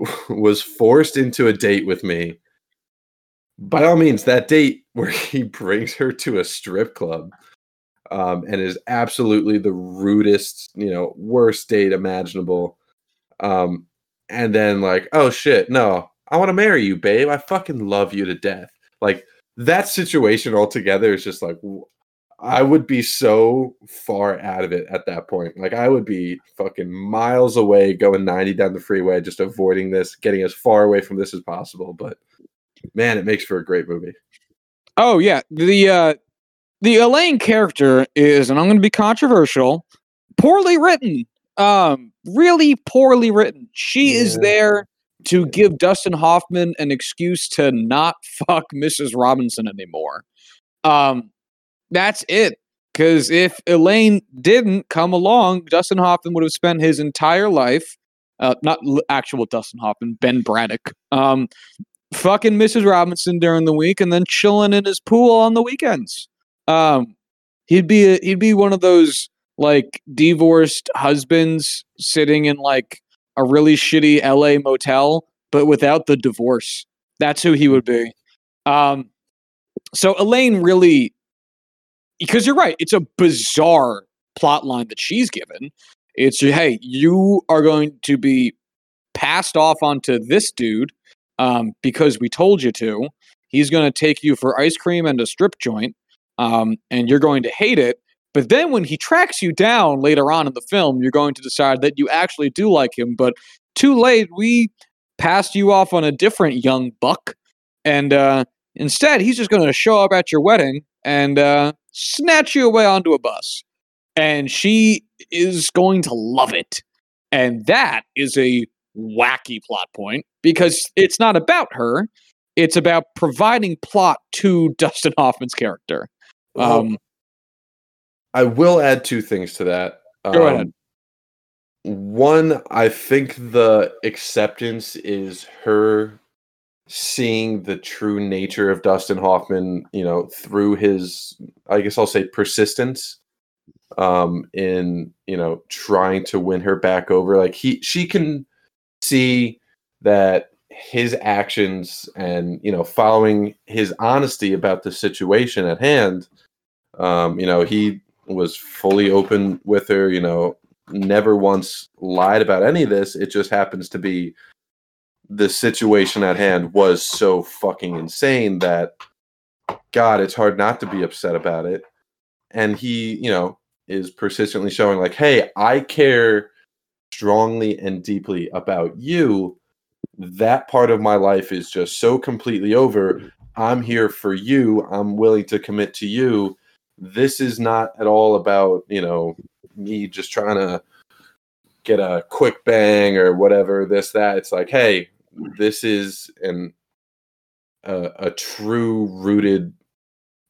was forced into a date with me by all means that date where he brings her to a strip club um, and is absolutely the rudest, you know, worst date imaginable. Um, and then like, oh shit, no, I want to marry you, babe. I fucking love you to death. Like that situation altogether is just like, I would be so far out of it at that point. Like I would be fucking miles away, going 90 down the freeway, just avoiding this, getting as far away from this as possible. But man, it makes for a great movie. Oh yeah, the uh, the Elaine character is, and I'm going to be controversial, poorly written. Um, really poorly written. She is there to give Dustin Hoffman an excuse to not fuck Mrs. Robinson anymore. Um, that's it. Because if Elaine didn't come along, Dustin Hoffman would have spent his entire life, uh, not actual Dustin Hoffman, Ben Braddock, um, fucking Mrs. Robinson during the week and then chilling in his pool on the weekends. Um, he'd be a, he'd be one of those like divorced husbands sitting in like a really shitty LA motel, but without the divorce. That's who he would be. Um, so Elaine really, because you're right, it's a bizarre plot line that she's given. It's hey, you are going to be passed off onto this dude um, because we told you to. He's going to take you for ice cream and a strip joint, um, and you're going to hate it. But then when he tracks you down later on in the film, you're going to decide that you actually do like him. But too late, we passed you off on a different young buck. And uh, instead, he's just going to show up at your wedding and uh, snatch you away onto a bus. And she is going to love it. And that is a wacky plot point because it's not about her. It's about providing plot to Dustin Hoffman's character. Um, I will add two things to that. Go ahead. One, I think the acceptance is her seeing the true nature of Dustin Hoffman, you know, through his, I guess I'll say, persistence um in you know trying to win her back over like he she can see that his actions and you know following his honesty about the situation at hand um you know he was fully open with her you know never once lied about any of this. It just happens to be the situation at hand was so fucking insane that god it's hard not to be upset about it. And he you know is persistently showing like hey i care strongly and deeply about you. That part of my life is just so completely over. I'm here for you. I'm willing to commit to you. This is not at all about you know me just trying to get a quick bang or whatever this that. It's like hey this is an a, a true rooted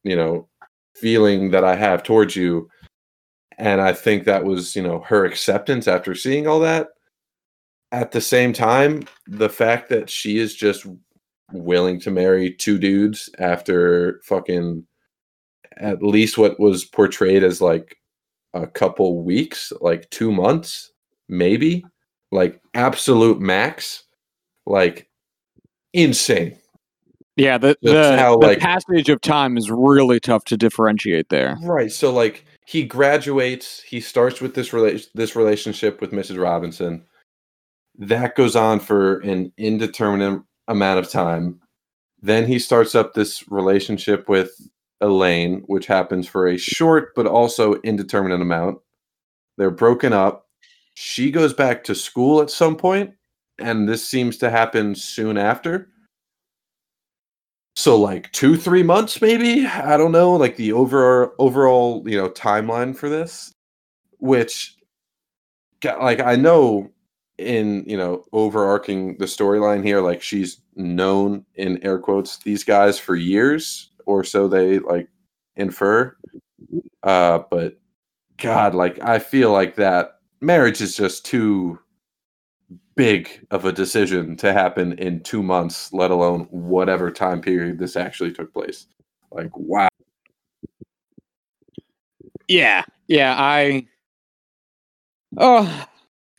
you know feeling that i have towards you. And i think that was you know her acceptance after seeing all that. At the same time the fact that she is just willing to marry two dudes after fucking at least what was portrayed as like a couple weeks like 2 months maybe like absolute max like insane Yeah, the the, how, the like- passage of time is really tough to differentiate there. Right. So like he graduates, he starts with this relation this relationship with Mrs. Robinson. That goes on for an indeterminate amount of time. Then he starts up this relationship with Elaine, which happens for a short but also indeterminate amount. They're broken up. She goes back to school at some point, and this seems to happen soon after. So like two, three months, maybe I don't know. Like the over overall, you know, timeline for this, which, like I know, in you know, overarching the storyline here, like she's known in air quotes these guys for years, or so they like infer. Uh, but God, like I feel like that marriage is just too big of a decision to happen in two months, let alone whatever time period this actually took place. Like, wow. Yeah, yeah. I. Oh,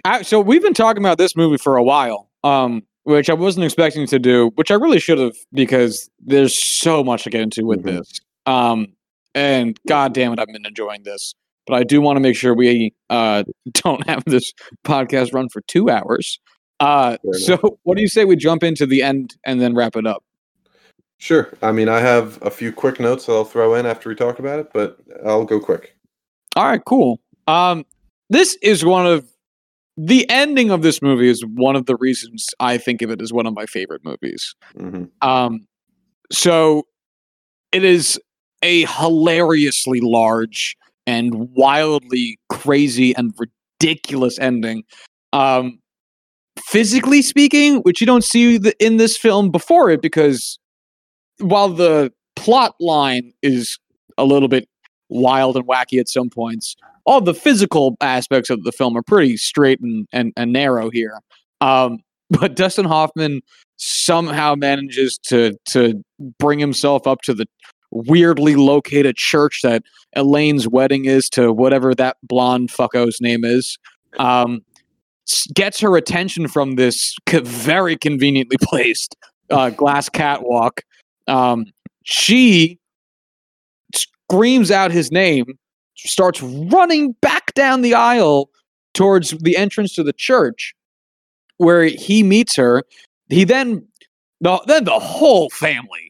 I, so we've been talking about this movie for a while, um, which I wasn't expecting to do, which I really should have because there's so much to get into with Mhm. this. Um, and god damn it, I've been enjoying this. But I do want to make sure we uh, don't have this podcast run for two hours. Uh, so, what do you say we jump into the end and then wrap it up? Sure. I mean, I have a few quick notes that I'll throw in after we talk about it, but I'll go quick. All right, cool. Um, this is one of the ending of this movie is one of the reasons I think of it as one of my favorite movies. hmm Um, so it is a hilariously large and wildly crazy and ridiculous ending. Um, physically speaking, which you don't see the, in this film before it, because while the plot line is a little bit wild and wacky at some points, all the physical aspects of the film are pretty straight and, and, and narrow here. Um, but Dustin Hoffman somehow manages to to bring himself up to the weirdly located church that Elaine's wedding is to whatever that blonde fucko's name is. Um, gets her attention from this co- very conveniently placed uh, glass catwalk. Um, she screams out his name, starts running back down the aisle towards the entrance to the church, where he meets her. He then, the, then the whole family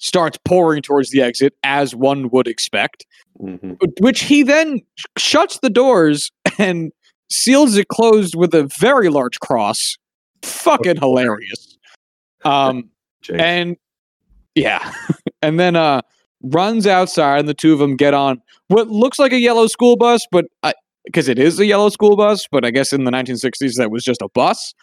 starts pouring towards the exit, as one would expect. hmm Which he then shuts the doors and seals it closed with a very large cross. Fucking hilarious. Um, Jake. and yeah, and then uh runs outside, and the two of them get on what looks like a yellow school bus, but because it is a yellow school bus, but I guess in the 1960s that was just a bus.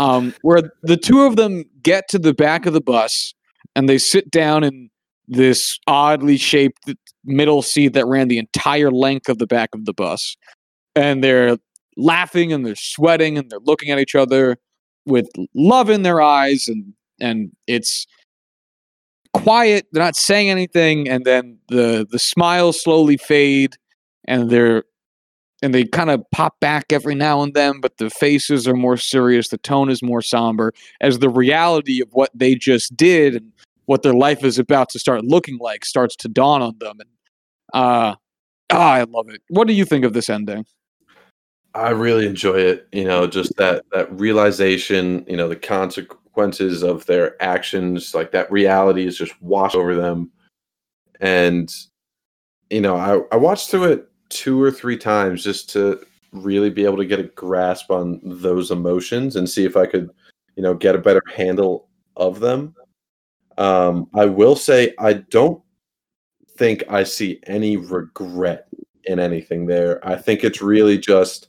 Um, where the two of them get to the back of the bus and they sit down in this oddly shaped middle seat that ran the entire length of the back of the bus, and they're laughing and they're sweating and they're looking at each other with love in their eyes and and it's quiet they're not saying anything and then the the smiles slowly fade and they're and they kind of pop back every now and then, but the faces are more serious, the tone is more somber, as the reality of what they just did and what their life is about to start looking like starts to dawn on them. And uh, oh, I love it. What do you think of this ending? I really enjoy it. You know, just that that realization. You know, the consequences of their actions, like that reality, is just washed over them. And you know, I I watched through it two or three times just to really be able to get a grasp on those emotions and see if I could, you know, get a better handle of them. Um, I will say I don't think I see any regret in anything there. I think it's really just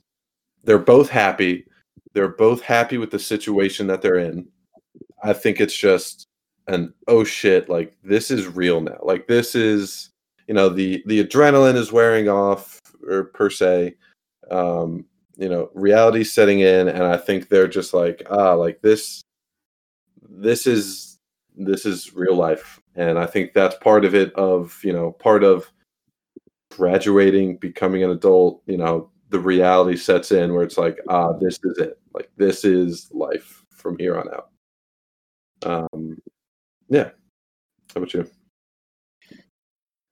they're both happy. They're both happy with the situation that they're in. I think it's just an oh shit, like this is real now. Like this is you know the the adrenaline is wearing off or per se um you know reality setting in and i think they're just like ah like this this is this is real life. And i think that's part of it of you know part of graduating becoming an adult you know the reality sets in where it's like ah this is it. Like this is life from here on out. Um yeah. How about you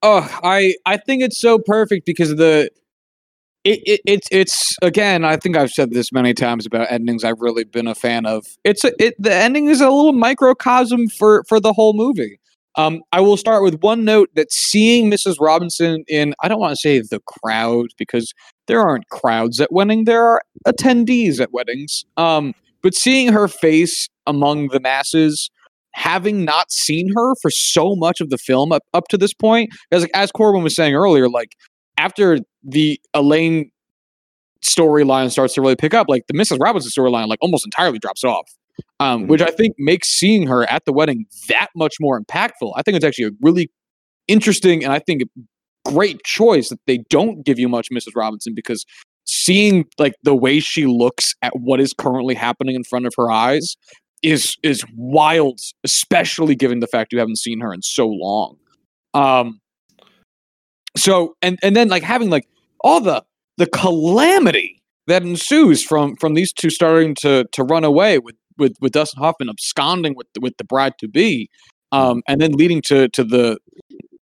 Oh, I I think it's so perfect because the it, it, it's it's again. I think I've said this many times about endings. I've really been a fan of. It's a, it the ending is a little microcosm for for the whole movie. Um, I will start with one note that seeing Mrs. Robinson in I don't want to say the crowd because there aren't crowds at wedding. There are attendees at weddings. Um, but seeing her face among the masses having not seen her for so much of the film up, up to this point, because like, as Corwin was saying earlier, like after the Elaine storyline starts to really pick up, like the Mrs. Robinson storyline, like almost entirely drops off. Um, mm-hmm. Which I think makes seeing her at the wedding that much more impactful. I think it's actually a really interesting and I think great choice that they don't give you much Mrs. Robinson because seeing like the way she looks at what is currently happening in front of her eyes is is wild, especially given the fact you haven't seen her in so long. Um, so and and then like having like all the the calamity that ensues from from these two starting to to run away with with with Dustin Hoffman absconding with with the bride to be, um, and then leading to to the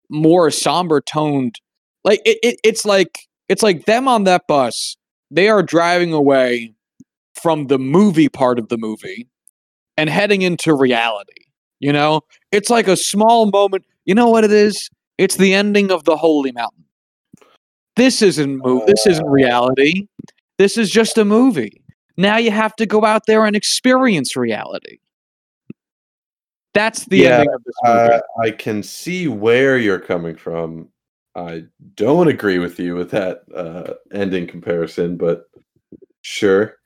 more somber toned, like it, it it's like it's like them on that bus. They are driving away from the movie part of the movie and heading into reality. You know, it's like a small moment. You know what it is? It's the ending of the Holy Mountain. This isn't mo- this isn't reality. This is just a movie. Now you have to go out there and experience reality. That's the yeah, ending of this movie. Uh, I can see where you're coming from. I don't agree with you with that uh, ending comparison, but sure.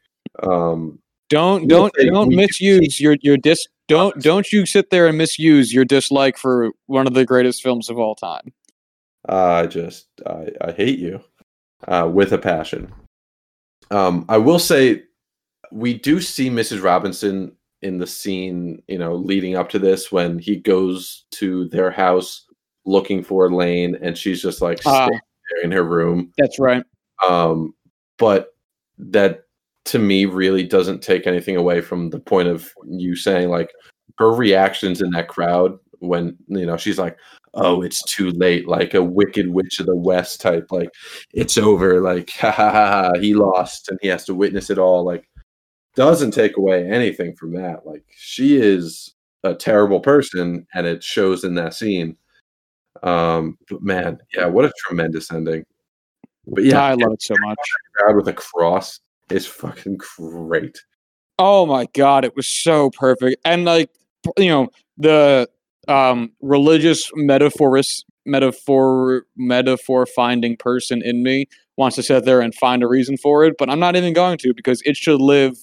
Um, don't don't don't misuse your your dis don't don't you sit there and misuse your dislike for one of the greatest films of all time. I just I, I hate you uh, with a passion. Um, I will say we do see Mrs. Robinson in the scene, you know, leading up to this when he goes to their house looking for Lane, and she's just like uh, in her room. That's right. Um, but that to me really doesn't take anything away from the point of you saying like her reactions in that crowd when you know she's like oh it's too late like a wicked witch of the west type like it's over like ha ha ha, ha he lost and he has to witness it all like doesn't take away anything from that like she is a terrible person and it shows in that scene. Um but man yeah what a tremendous ending. But yeah i love it so much. With a cross is fucking great. Oh my god, it was so perfect. And like you know, the um religious metaphorist metaphor metaphor finding person in me wants to sit there and find a reason for it, but I'm not even going to because it should live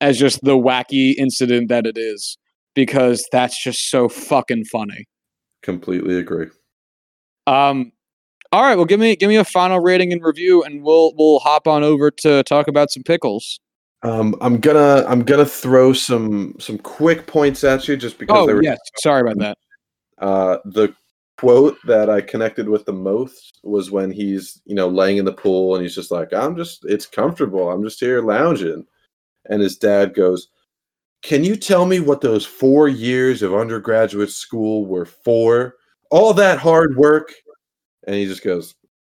as just the wacky incident that it is because that's just so fucking funny. Completely agree. Um all right, well, give me give me a final rating and review, and we'll we'll hop on over to talk about some pickles. Um, I'm gonna I'm gonna throw some some quick points at you just because. Oh yes, sorry about that. Uh, the quote that I connected with the most was when he's, you know, laying in the pool and he's just like, I'm just, it's comfortable. I'm just here lounging. And his dad goes, Can you tell me what those four years of undergraduate school were for? All that hard work? And he just goes,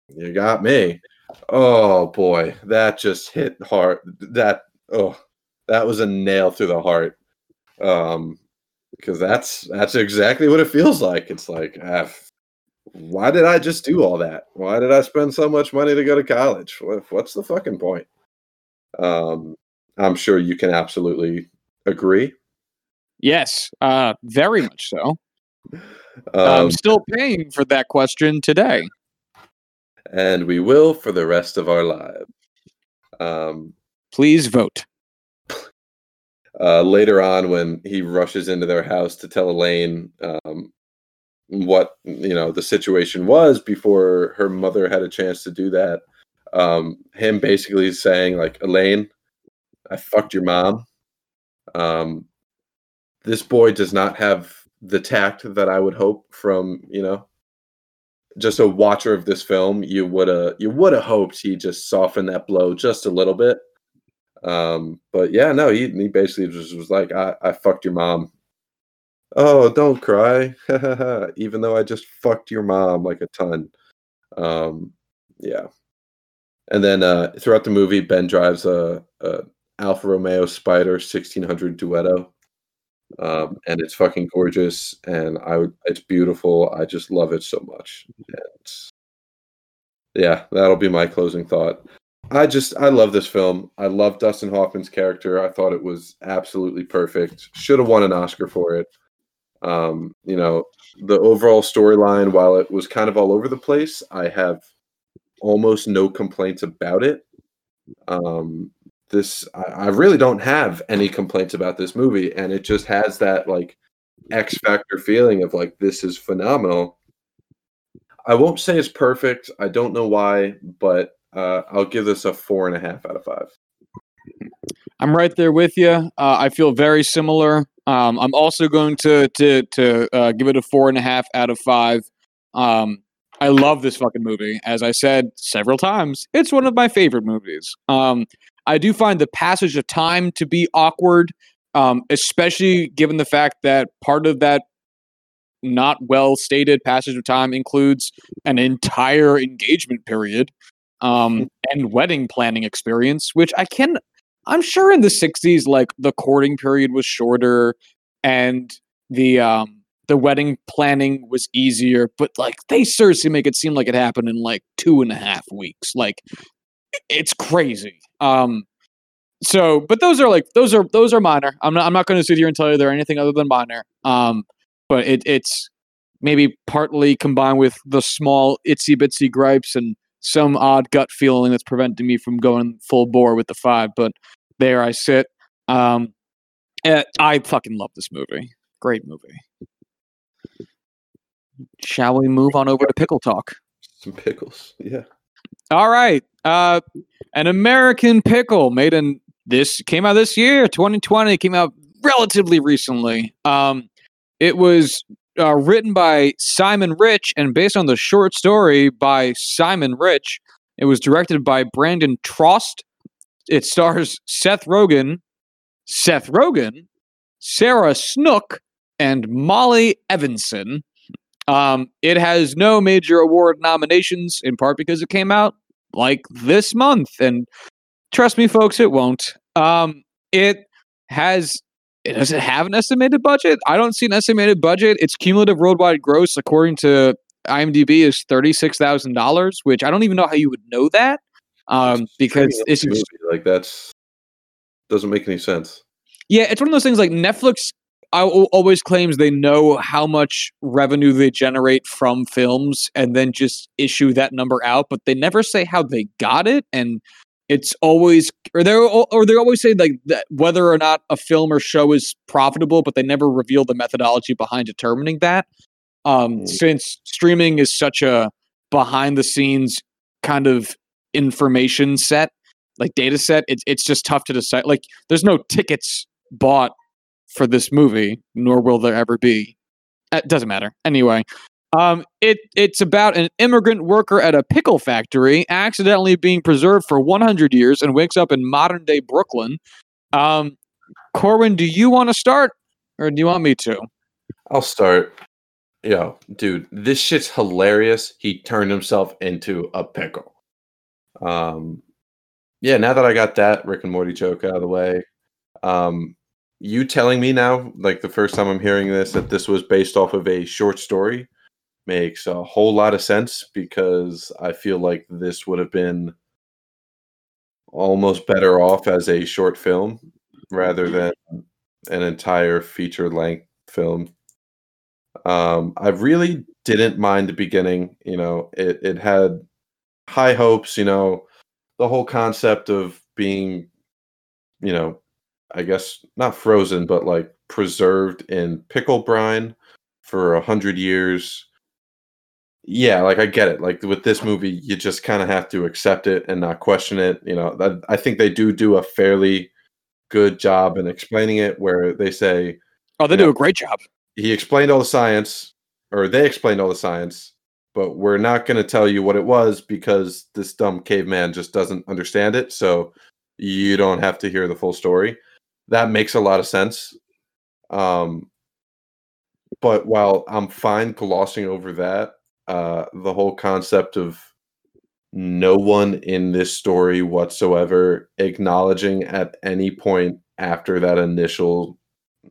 You got me. Oh boy, that just hit hard. That, oh, that was a nail through the heart. Um, because that's that's exactly what it feels like. It's like, ah, why did I just do all that? Why did I spend so much money to go to college? What's the fucking point? Um, I'm sure you can absolutely agree. Yes, uh, very much so. Um, I'm still paying for that question today, and we will for the rest of our lives. Um, Please vote uh, later on when he rushes into their house to tell Elaine um, what you know the situation was before her mother had a chance to do that. Um, him basically saying like Elaine, I fucked your mom. Um, this boy does not have the tact that I would hope from you know just a watcher of this film. You would have you would have hoped he just softened that blow just a little bit um, but yeah, no, he he basically just was like, I, I fucked your mom. Oh, don't cry. Even though I just fucked your mom like a ton. Um, yeah. And then uh, throughout the movie, Ben drives a, a Alfa Romeo Spider 1600 Duetto. Um, and it's fucking gorgeous and I it's beautiful. I just love it so much. And yeah, that'll be my closing thought. I just I love this film. I love Dustin Hoffman's character. I thought it was absolutely perfect. Should have won an Oscar for it. Um, you know, the overall storyline, while it was kind of all over the place, I have almost no complaints about it. Um, this I, I really don't have any complaints about this movie, and it just has that like X Factor feeling of like this is phenomenal. I won't say it's perfect. I don't know why, but uh, I'll give this a four and a half out of five. I'm right there with you. Uh, I feel very similar. Um, I'm also going to to to uh, give it a four and a half out of five. Um, I love this fucking movie. As I said several times, it's one of my favorite movies. Um, I do find the passage of time to be awkward, um, especially given the fact that part of that not well stated passage of time includes an entire engagement period um, and wedding planning experience, which I can, I'm sure in the 60s, like the courting period was shorter and the, um, the wedding planning was easier, but like they seriously make it seem like it happened in like two and a half weeks. Like it's crazy. Um, so, but those are like those are those are minor. I'm not I'm not going to sit here and tell you they're anything other than minor. Um, but it it's maybe partly combined with the small itsy bitsy gripes and some odd gut feeling that's preventing me from going full bore with the five. But there I sit. Um, eh, I fucking love this movie. Great movie. Shall we move on over to pickle talk? Some pickles, yeah. All right. Uh, an American pickle made in this came out this year, 2020. Came out relatively recently. Um, it was uh, written by Simon Rich and based on the short story by Simon Rich. It was directed by Brandon Trost. It stars Seth Rogen, Seth Rogen, Sarah Snook, and Molly Evensen. Um, it has no major award nominations, in part because it came out like this month, and trust me, folks, it won't. Um, it has does it have an estimated budget? I don't see an estimated budget. Its cumulative worldwide gross, according to IMDb, is thirty six thousand dollars, which I don't even know how you would know that, um, because it's movie. like that's doesn't make any sense. Yeah, it's one of those things like Netflix always claims they know how much revenue they generate from films and then just issue that number out, but they never say how they got it. And it's always or they or they always say like that whether or not a film or show is profitable, but they never reveal the methodology behind determining that. Um, mm. Since streaming is such a behind the scenes kind of information set, like data set, it's it's just tough to decide. Like, there's no tickets bought for this movie, nor will there ever be. It doesn't matter. Anyway, Um, it it's about an immigrant worker at a pickle factory accidentally being preserved for 100 years and wakes up in modern day Brooklyn. Um, Corwin, do you want to start, or do you want me to? I'll start. Yo, dude, this shit's hilarious. He turned himself into a pickle. Um, yeah. Now that I got that Rick and Morty joke out of the way, um, you telling me now, like the first time I'm hearing this, that this was based off of a short story makes a whole lot of sense because I feel like this would have been almost better off as a short film rather than an entire feature length film. Um, I really didn't mind the beginning. You know, it, it had high hopes, you know, the whole concept of being, you know, I guess not frozen, but like preserved in pickle brine for a hundred years. Yeah, like I get it. Like with this movie, you just kind of have to accept it and not question it. You know, that, I think they do do a fairly good job in explaining it, where they say, "Oh, they do know, a great job." He explained all the science, or they explained all the science, but we're not going to tell you what it was because this dumb caveman just doesn't understand it. So you don't have to hear the full story that makes a lot of sense. Um, but while I'm fine glossing over that, uh, the whole concept of no one in this story whatsoever acknowledging at any point after that initial,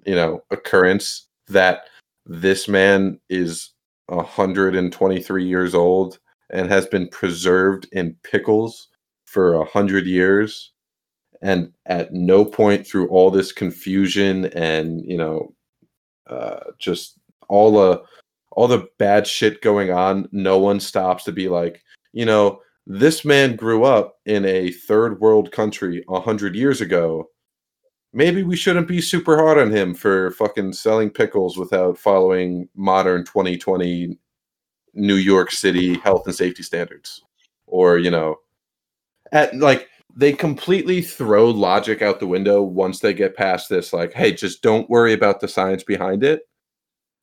you know, occurrence that this man is 123 years old and has been preserved in pickles for a hundred years and at no point through all this confusion and you know uh, just all the all the bad shit going on no one stops to be like you know this man grew up in a third world country a hundred years ago. Maybe we shouldn't be super hard on him for fucking selling pickles without following modern 2020 new york city health and safety standards. Or you know at like they completely throw logic out the window once they get past this like hey just don't worry about the science behind it.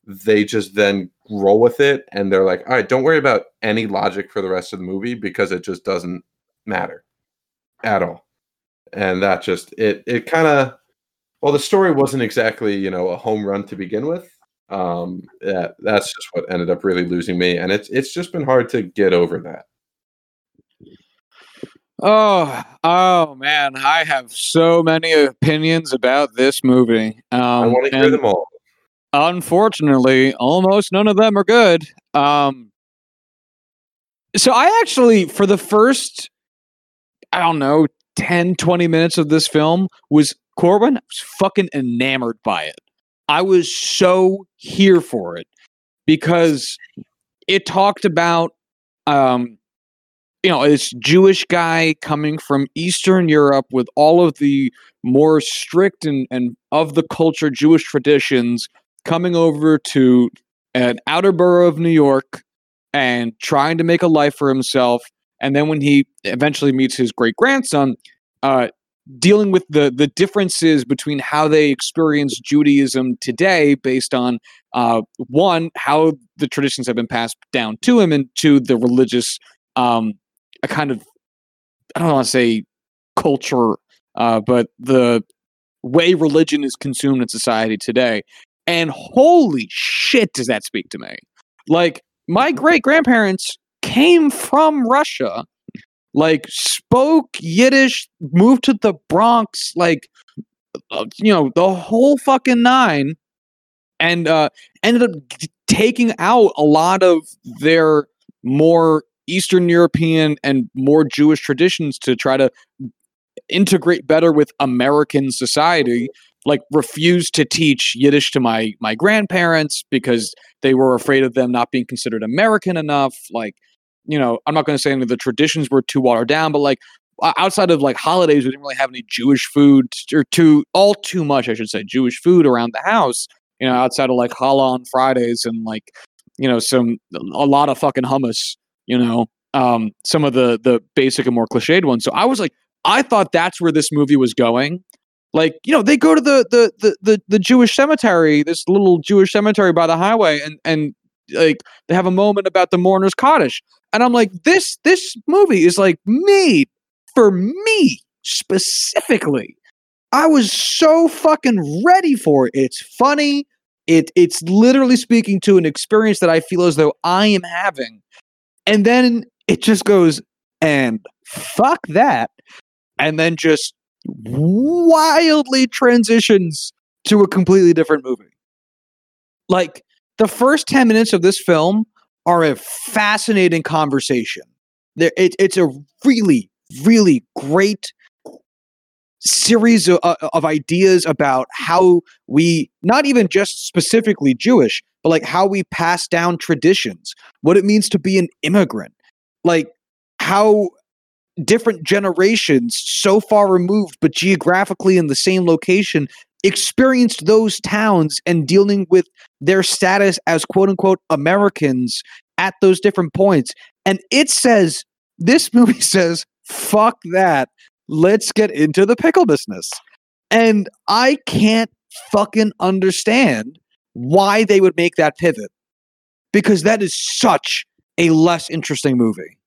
They just then roll with it and they're like all right don't worry about any logic for the rest of the movie because it just doesn't matter at all. And that just it it kind of well the story wasn't exactly you know a home run to begin with. Um yeah that's just what ended up really losing me and it's it's just been hard to get over that Oh, oh man, I have so many opinions about this movie. Um, I want to hear them all. Unfortunately, almost none of them are good. Um, so I actually, for the first, I don't know, 10, 20 minutes of this film, was Corwin I was fucking enamored by it. I was so here for it because it talked about um, you know, this Jewish guy coming from Eastern Europe with all of the more strict and, and of the culture Jewish traditions coming over to an outer borough of New York and trying to make a life for himself. And then when he eventually meets his great grandson, uh, dealing with the the differences between how they experience Judaism today, based on uh, one how the traditions have been passed down to him, and two the religious um, a kind of I don't want to say culture, uh, but the way religion is consumed in society today. And holy shit, does that speak to me? Like my great grandparents came from Russia, like spoke Yiddish, moved to the Bronx, like uh, you know the whole fucking nine, and uh, ended up taking out a lot of their more Eastern European and more Jewish traditions to try to integrate better with American society. Like refused to teach Yiddish to my my grandparents because they were afraid of them not being considered American enough. Like, you know, I'm not going to say any of the traditions were too watered down, but like outside of like holidays, we didn't really have any Jewish food or too all too much, I should say, Jewish food around the house. You know, outside of like challah on Fridays and like you know some a lot of fucking hummus you know, um, some of the the basic and more cliched ones. So I was like, I thought that's where this movie was going. Like, you know, they go to the the the the, the Jewish cemetery, this little Jewish cemetery by the highway, and and like they have a moment about the mourner's Kaddish, and I'm like, this this movie is like made for me specifically. I was so fucking ready for it. It's funny. It it's literally speaking to an experience that I feel as though I am having. And then it just goes and fuck that. And then just wildly transitions to a completely different movie. Like the first 10 minutes of this film are a fascinating conversation. There, it, it's a really, really great series of, of ideas about how we, not even just specifically Jewish, but like how we pass down traditions, what it means to be an immigrant, like how different generations so far removed but geographically in the same location experienced those towns and dealing with their status as quote unquote Americans at those different points. And it says, this movie says, fuck that. Let's get into the pickle business. And I can't fucking understand why they would make that pivot because that is such a less interesting movie.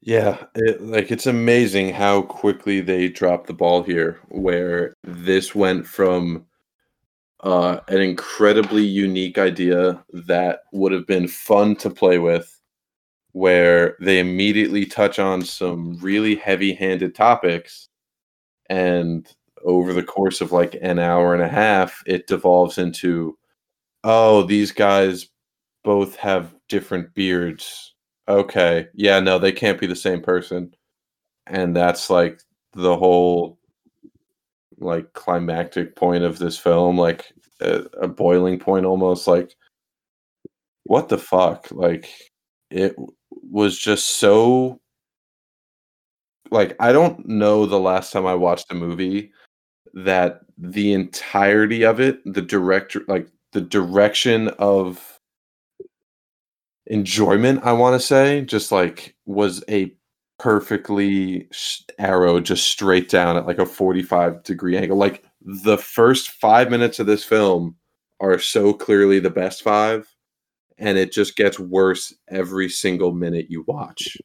Yeah, it, like it's amazing how quickly they dropped the ball here. Where this went from uh, an incredibly unique idea that would have been fun to play with, where they immediately touch on some really heavy-handed topics, and over the course of like an hour and a half, it devolves into, oh, these guys both have different beards okay, yeah, no, they can't be the same person. And that's like the whole like climactic point of this film, like a, a boiling point almost like what the fuck? Like it was just so like I don't know the last time I watched a movie that the entirety of it, the director like the direction of enjoyment i want to say just like was a perfectly arrow just straight down at like a 45 degree angle. Like the first five minutes of this film are so clearly the best five and it just gets worse every single minute you watch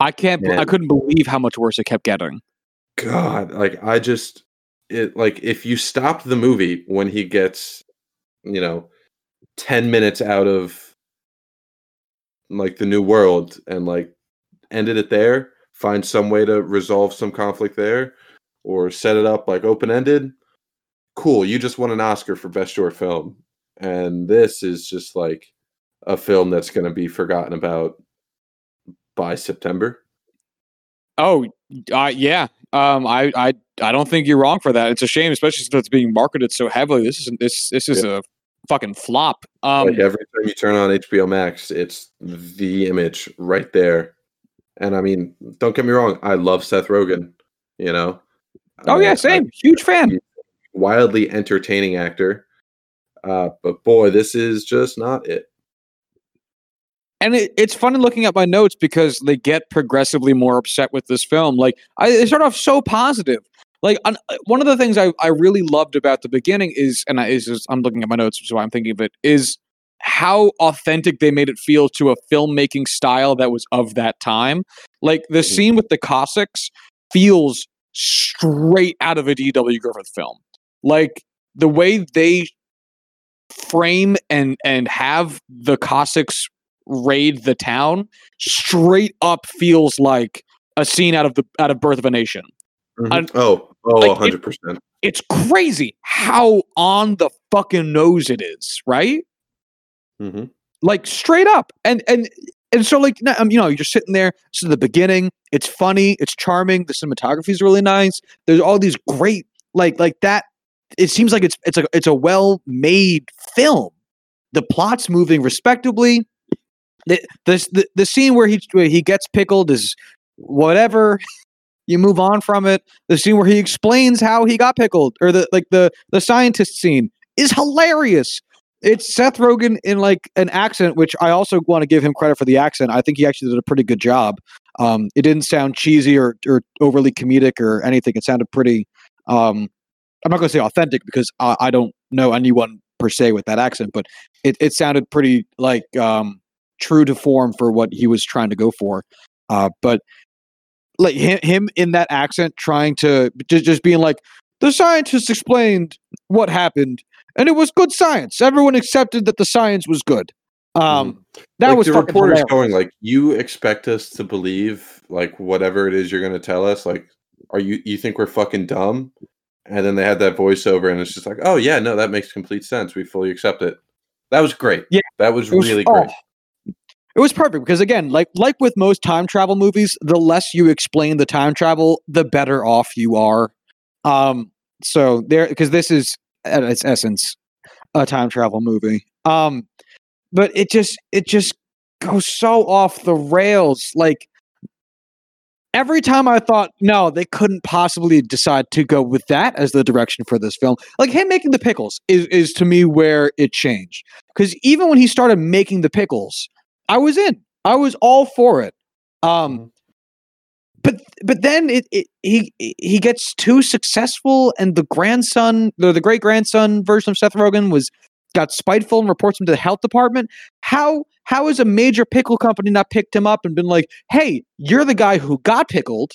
i can't and, i couldn't believe how much worse it kept getting god like i just it like if you stopped the movie when he gets you know 10 minutes out of like the new world and like ended it there, find some way to resolve some conflict there, or set it up like open ended, cool. You just won an Oscar for best short film, and this is just like a film that's going to be forgotten about by September. Oh, uh, yeah. Um, I, I, I don't think you're wrong for that. It's a shame, especially since it's being marketed so heavily. This is this this is yeah. a fucking flop. Um, like every time you turn on HBO Max, it's the image right there. And I mean, don't get me wrong, I love Seth Rogen. You know. Oh yeah, same. Huge fan. Wildly entertaining actor. Uh, but boy, this is just not it. And it, it's funny looking at my notes because they get progressively more upset with this film. Like I, they start off so positive, like uh, one of the things I, I really loved about the beginning is and I, is, is I'm looking at my notes so why I'm thinking of it is how authentic they made it feel to a filmmaking style that was of that time. Like the mm-hmm. scene with the Cossacks feels straight out of a D.W. Griffith film. Like the way they frame and and have the Cossacks raid the town straight up feels like a scene out of the out of Birth of a Nation. Mm-hmm. oh, oh, like 100%. It, it's crazy how on the fucking nose it is, right? Mm-hmm. Like straight up. And and and so like um, you know, you're sitting there, this is the beginning, it's funny, it's charming, the cinematography is really nice. There's all these great like like that it seems like it's it's a it's a well-made film. The plot's moving respectably. The, the, the, scene where he where he gets pickled is whatever you move on from it. The scene where he explains how he got pickled, or the like the the scientist scene is hilarious. It's Seth Rogen in like an accent, which I also want to give him credit for the accent. I think he actually did a pretty good job. Um, it didn't sound cheesy or, or overly comedic or anything. It sounded pretty. Um, I'm not going to say authentic because I, I don't know anyone per se with that accent, but it, it sounded pretty like um, true to form for what he was trying to go for. Uh, but like him, him in that accent, trying to just, just being like, the scientists explained what happened, and it was good science. Everyone accepted that the science was good. Um, mm-hmm. That like was the reporters going like, "You expect us to believe like whatever it is you're going to tell us? Like, are you you think we're fucking dumb?" And then they had that voiceover, and it's just like, "Oh yeah, no, that makes complete sense. We fully accept it." That was great. Yeah, that was, was really oh, great. It was perfect because again, like like with most time travel movies, the less you explain the time travel, the better off you are. Um, so there because this is at its essence a time travel movie. Um, but it just it just goes so off the rails. Like every time I thought, no, they couldn't possibly decide to go with that as the direction for this film. Like him making the pickles is is to me where it changed. Because even when he started making the pickles, I was in. I was all for it. Um, mm-hmm. but but then it, it, he he gets too successful, and the grandson, the, the great grandson version of Seth Rogen was got spiteful and reports him to the health department. How how has a major pickle company not picked him up and been like, "Hey, you're the guy who got pickled.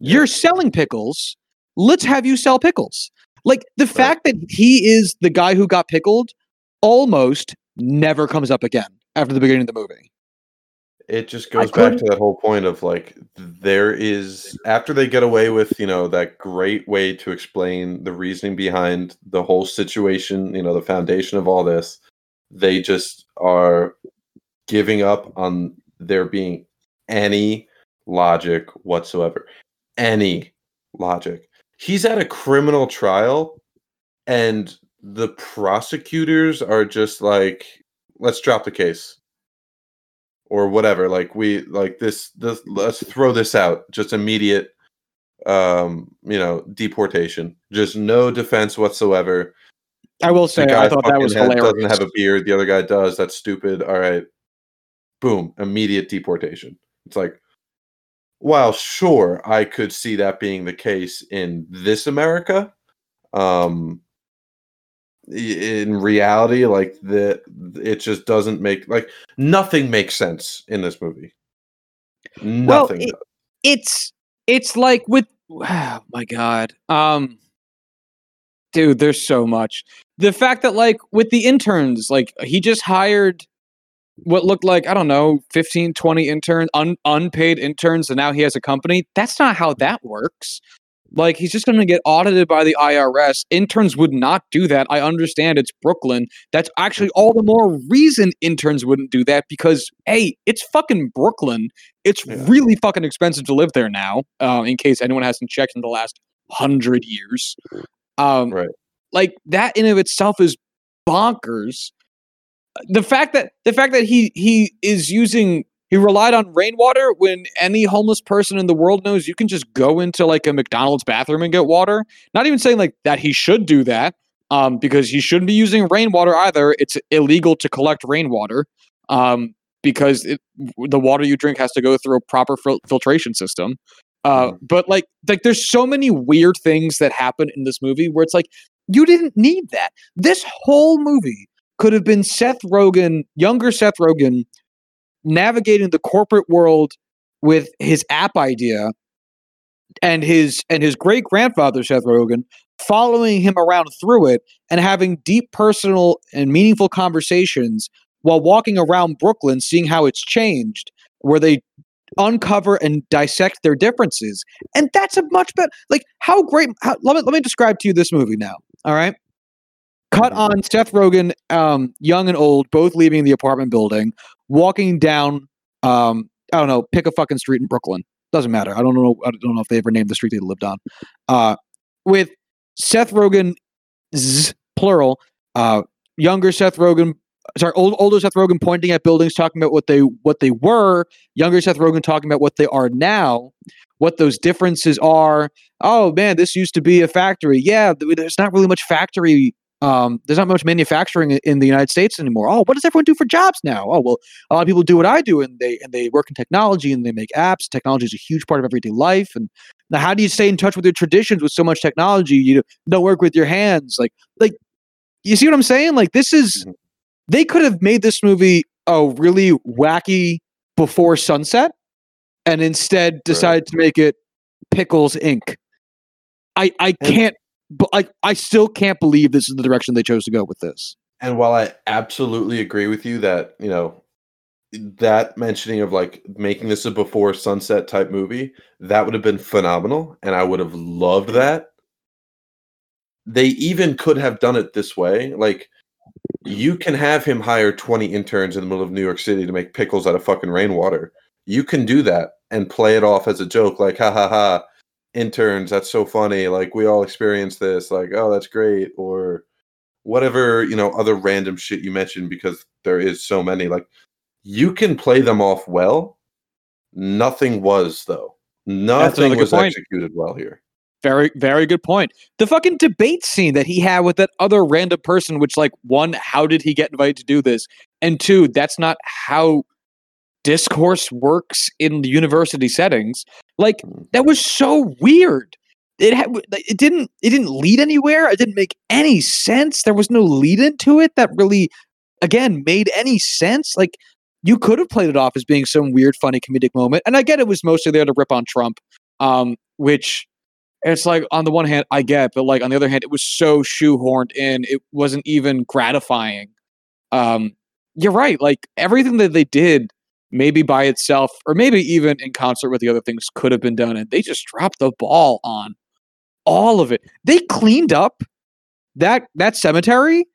You're selling pickles. Let's have you sell pickles." Like the right. fact that he is the guy who got pickled almost never comes up again after the beginning of the movie. It just goes back to that whole point of like there is after they get away with, you know, that great way to explain the reasoning behind the whole situation, you know, the foundation of all this, they just are giving up on there being any logic whatsoever. Any logic. He's at a criminal trial and the prosecutors are just like let's drop the case. Or whatever like we like this this let's throw this out just immediate um you know deportation. Just no defense whatsoever. I will say i thought that was hilarious doesn't have a beard the other guy does that's stupid all right. Boom immediate deportation. It's like while sure i could see that being the case in this america um in reality like the it just doesn't make like nothing makes sense in this movie. Nothing well, it, it's it's like with oh my god um dude there's so much. The fact that like with the interns like he just hired what looked like i don't know 15 20 interns un- unpaid interns and now he has a company that's not how that works like he's just going to get audited by the IRS. Interns would not do that. I understand it's Brooklyn. That's actually all the more reason interns wouldn't do that because hey, it's fucking Brooklyn. It's yeah. really fucking expensive to live there now. Uh, in case anyone hasn't checked in the last hundred years, um, right? Like that in of itself is bonkers. The fact that the fact that he he is using he relied on rainwater when any homeless person in the world knows you can just go into like a McDonald's bathroom and get water. Not even saying like that he should do that, um, because he shouldn't be using rainwater either. It's illegal to collect rainwater, um, because it, the water you drink has to go through a proper fil- filtration system. Uh, mm-hmm. but like, like there's so many weird things that happen in this movie where it's like you didn't need that. This whole movie could have been Seth Rogen, younger Seth Rogen, navigating the corporate world with his app idea and his and his great grandfather Seth Rogen following him around through it and having deep personal and meaningful conversations while walking around Brooklyn seeing how it's changed where they uncover and dissect their differences. And that's a much better like how great how, let me let me describe to you this movie now all right cut on Seth Rogen um young and old both leaving the apartment building walking down um I don't know, pick a fucking street in Brooklyn. Doesn't matter. I don't know I don't know if they ever named the street they lived on. Uh with Seth Rogen plural, uh younger Seth Rogen sorry, old, older Seth Rogen pointing at buildings, talking about what they what they were. Younger Seth Rogen talking about what they are now, what those differences are. Oh man, this used to be a factory. Yeah, there's not really much factory um, there's not much manufacturing in the United States anymore. Oh, what does everyone do for jobs now? Oh, well, a lot of people do what I do, and they and they work in technology and they make apps. Technology is a huge part of everyday life. And now, how do you stay in touch with your traditions with so much technology? You don't work with your hands, like like you see what I'm saying? Like this is Mhm. they could have made this movie a really wacky before sunset and instead decided to make it Pickles Inc. I I can't but I I still can't believe this is the direction they chose to go with this. And while I absolutely agree with you that, you know, that mentioning of like making this a before sunset type movie, that would have been phenomenal and I would have loved that. They even could have done it this way. Like you can have him hire 20 interns in the middle of New York City to make pickles out of fucking rainwater. You can do that and play it off as a joke like ha ha ha interns that's so funny like we all experience this like oh that's great or whatever you know other random shit you mentioned because there is so many like you can play them off well nothing was though nothing was point. executed well here Very, very good point. The fucking debate scene that he had with that other random person, which, like, one, how did he get invited to do this? And two, that's not how discourse works in the university settings. Like, Mm. that was so weird. It had, it didn't, it didn't lead anywhere. It didn't make any sense. There was no lead into it that really, again, made any sense. Like, you could have played it off as being some weird, funny comedic moment. And I get it was mostly there to rip on Trump, um, which it's like on the one hand I get, but like on the other hand, it was so shoehorned in, it wasn't even gratifying. Um, you're right. Like everything that they did, maybe by itself, or maybe even in concert with the other things, could have been done, and they just dropped the ball on all of it. They cleaned up that that cemetery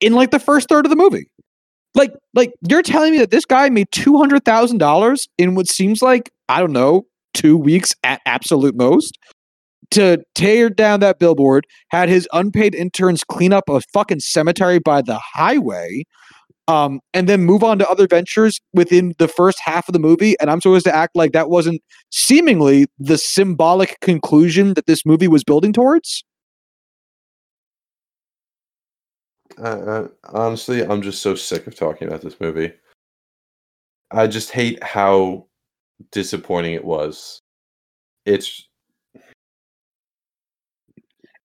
in like the first third of the movie. Like, like you're telling me that this guy made two hundred thousand dollars in what seems like I don't know two weeks at absolute most to tear down that billboard, had his unpaid interns clean up a fucking cemetery by the highway, um, and then move on to other ventures within the first half of the movie. And I'm supposed to act like that wasn't seemingly the symbolic conclusion that this movie was building towards. I, I, honestly i'm just so sick of talking about this movie i just hate how disappointing it was it's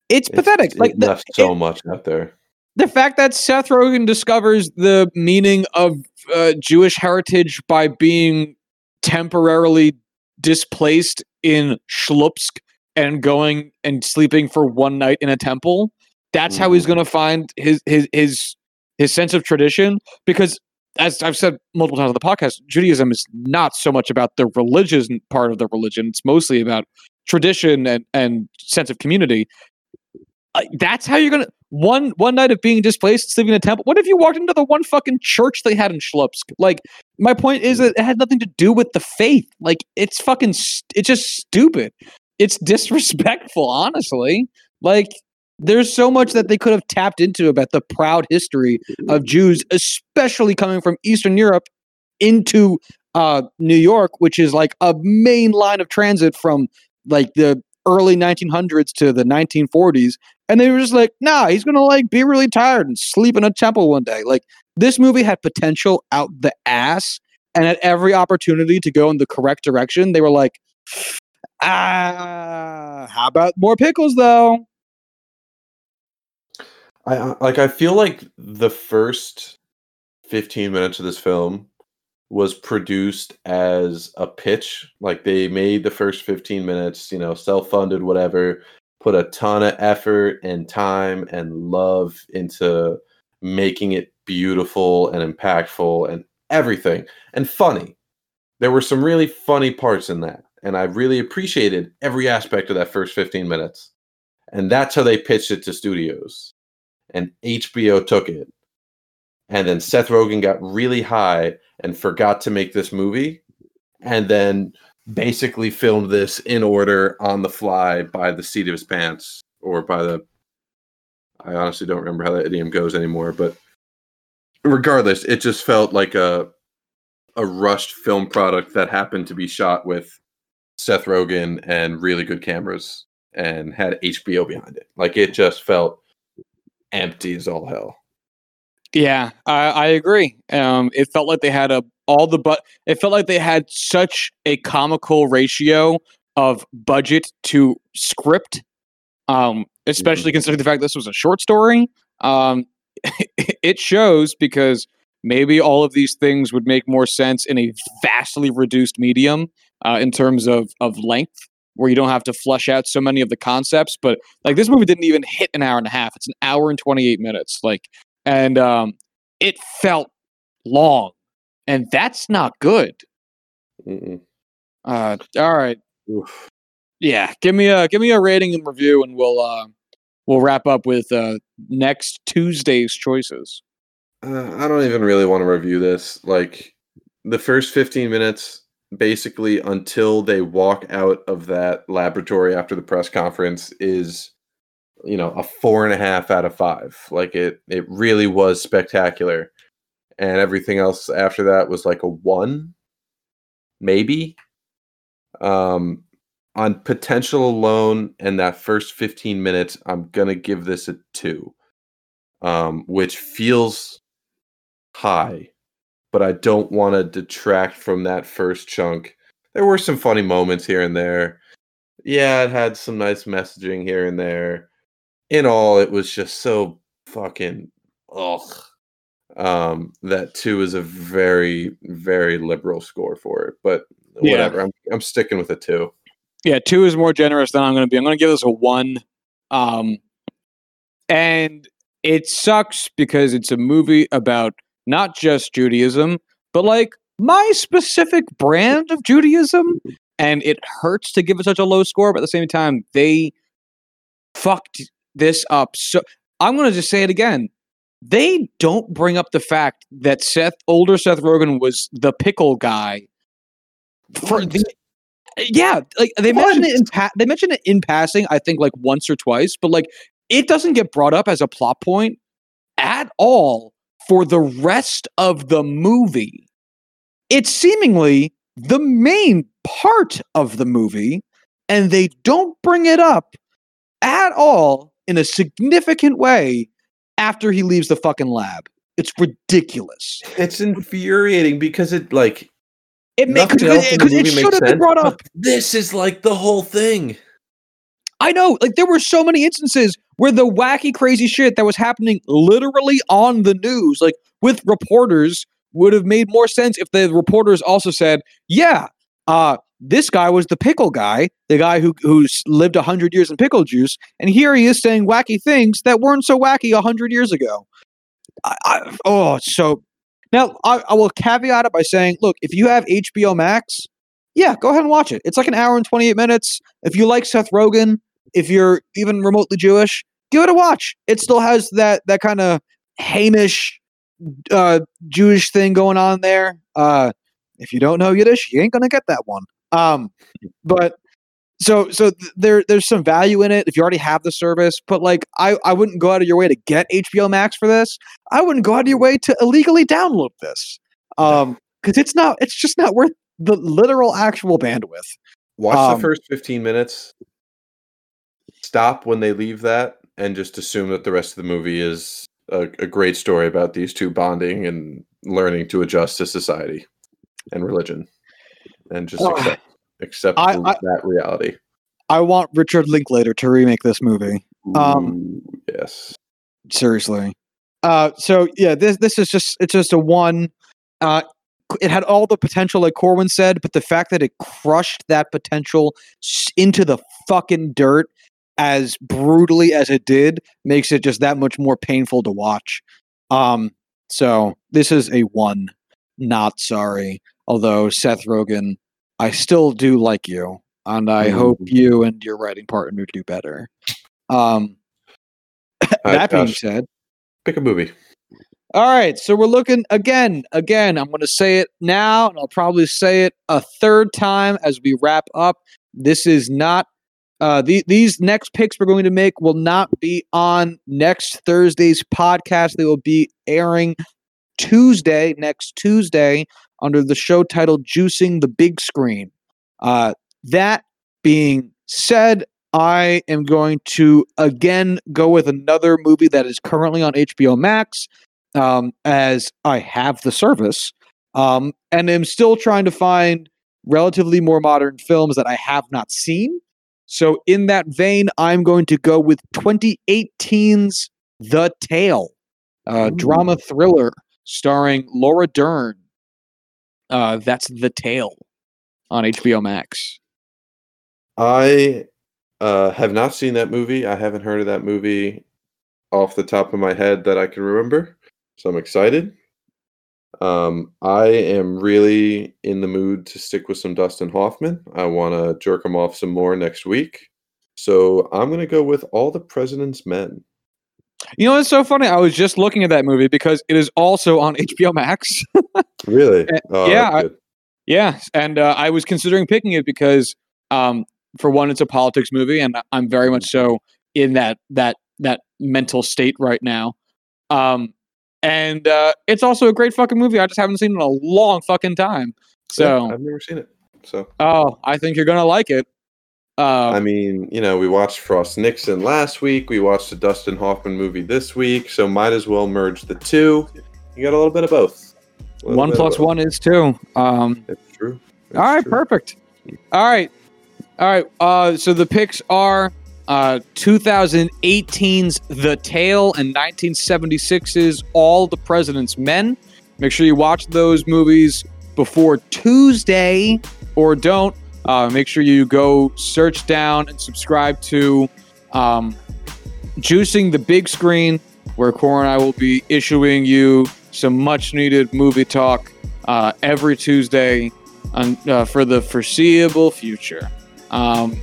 It's, it's pathetic. it Like the, left so much out there the fact that Seth Rogen discovers the meaning of uh, Jewish heritage by being temporarily displaced in Schlupsk and going and sleeping for one night in a temple. That's how he's Mhm. going to find his his his his sense of tradition. Because as I've said multiple times on the podcast, Judaism is not so much about the religious part of the religion; it's mostly about tradition and and sense of community. Uh, that's how you're gonna one one night of being displaced, sleeping in a temple. What if you walked into the one fucking church they had in Schlupsk? Like, my point is that it had nothing to do with the faith. Like, it's fucking, st- it's just stupid. It's disrespectful, honestly. Like, there's so much that they could have tapped into about the proud history of Jews, especially coming from Eastern Europe into uh, New York, which is like a main line of transit from like the early 1900s to the 1940s and they were just like nah he's gonna like be really tired and sleep in a temple one day. Like this movie had potential out the ass and at every opportunity to go in the correct direction they were like ah how about more pickles though? I like I feel like the first 15 minutes of this film was produced as a pitch. Like they made the first 15 minutes, you know, self-funded whatever, put a ton of effort and time and love into making it beautiful and impactful and everything and funny. There were some really funny parts in that, and I really appreciated every aspect of that first 15 minutes. And that's how they pitched it to studios and HBO took it. And then Seth Rogen got really high and forgot to make this movie and then basically filmed this in order on the fly by the seat of his pants or by the I honestly don't remember how that idiom goes anymore, but regardless, it just felt like a a rushed film product that happened to be shot with Seth Rogen and really good cameras and had HBO behind it. Like it just felt empty as all hell. Yeah, I, I agree. Um, it felt like they had a all the but. It felt like they had such a comical ratio of budget to script, um, especially considering the fact this was a short story. Um, it shows because maybe all of these things would make more sense in a vastly reduced medium uh, in terms of of length where you don't have to flesh out so many of the concepts but like this movie didn't even hit an hour and a half it's an hour and 28 minutes like and um it felt long and that's not good Mm-mm. uh all right Oof. yeah give me a give me a rating and review and we'll uh we'll wrap up with uh next tuesday's choices Uh, I don't even really want to review this. Like the first 15 minutes, basically until they walk out of that laboratory after the press conference, is you know a four and a half out of five. Like it, it really was spectacular, and everything else after that was like a one, maybe. Um, on potential alone, and that first 15 minutes, I'm gonna give this a two, um, which feels high, but I don't want to detract from that first chunk. There were some funny moments here and there. Yeah, it had some nice messaging here and there. In all, it was just so fucking ugh. Um, that two is a very, very liberal score for it, but Yeah. whatever. I'm I'm sticking with a two. Yeah, two is more generous than I'm going to be. I'm going to give this a one. Um, and it sucks because it's a movie about not just Judaism, but like my specific brand of Judaism. And it hurts to give it such a low score, but at the same time, they fucked this up. So I'm going to just say it again. They don't bring up the fact that Seth, older Seth Rogen, was the pickle guy for the yeah, like they mention it in pa- they mention it in passing, I think like once or twice, but like it doesn't get brought up as a plot point at all for the rest of the movie. It's seemingly the main part of the movie, and they don't bring it up at all in a significant way after he leaves the fucking lab. It's ridiculous. It's infuriating because it like It makes Nothing else in the because it should have been brought up. this is like the whole thing. I know, like there were so many instances where the wacky, crazy shit that was happening literally on the news, like with reporters, would have made more sense if the reporters also said, "Yeah, uh, this guy was the pickle guy, the guy who who's lived hundred years in pickle juice, and here he is saying wacky things that weren't so wacky hundred years ago." I, I, oh, so now I, I will caveat it by saying, look, if you have HBO Max, yeah, go ahead and watch it. It's like an hour and 28 minutes. If you like Seth Rogen, if you're even remotely Jewish, give it a watch. It still has that that kind of haimish uh, Jewish thing going on there. Uh, if you don't know Yiddish, you ain't gonna get that one. Um, but so so th- there there's some value in it if you already have the service. But like I I wouldn't go out of your way to get HBO Max for this. I wouldn't go out of your way to illegally download this. Um, because it's not it's just not worth the literal actual bandwidth. Watch Um, the first 15 minutes. Stop when they leave that and just assume that the rest of the movie is a, a great story about these two bonding and learning to adjust to society and religion and just Oh. accept, accept I- the- I- that reality. I want Richard Linklater to remake this movie. Um, Ooh, yes. seriously. Uh, so yeah, this this is just it's just a one. Uh, it had all the potential, like Corwin said, but the fact that it crushed that potential into the fucking dirt as brutally as it did makes it just that much more painful to watch. Um, so this is a one. Not sorry. Although Seth Rogen, I still do like you, and I hope Mm. you and your writing partner do better. Um, that right, being Josh, said. pick a movie. All right, so we're looking again, again. I'm going to say it now, and I'll probably say it a third time as we wrap up. This is not uh, the, these next picks we're going to make will not be on next Thursday's podcast. They will be airing Tuesday, next Tuesday, under the show title "Juicing the Big Screen." Uh, that being said, I am going to again go with another movie that is currently on HBO Max um, as I have the service, um, and am still trying to find relatively more modern films that I have not seen. So, in that vein, I'm going to go with 2018's The Tale. uh, drama thriller starring Laura Dern. Uh, that's The Tale on HBO Max. I uh, have not seen that movie. I haven't heard of that movie off the top of my head that I can remember. So I'm excited. Um, I am really in the mood to stick with some Dustin Hoffman. I want to jerk him off some more next week. So I'm going to go with All the President's Men. You know, it's so funny. I was just looking at that movie because it is also on HBO Max. Really? Oh, yeah, I- Yeah, and uh, I was considering picking it because, um, for one, it's a politics movie, and I'm very much so in that that that mental state right now. Um, and uh, it's also a great fucking movie. I just haven't seen it in a long fucking time. Yeah, So, I've never seen it. So oh, I think you're gonna like it. Uh, I mean, you know, we watched Frost Nixon last week. We watched the Dustin Hoffman movie this week. So might as well merge the two. You got a little bit of both. One plus one is two. Um, It's true. It's All right, true. perfect. All right, all right. Uh, so the picks are uh, 2018's The Tale and 1976's All the President's Men. Make sure you watch those movies before Tuesday, or don't. Uh, make sure you go search down and subscribe to um, Juicing the Big Screen, where Corwin and I will be issuing you some much needed movie talk uh, every Tuesday on, uh, for the foreseeable future. Um,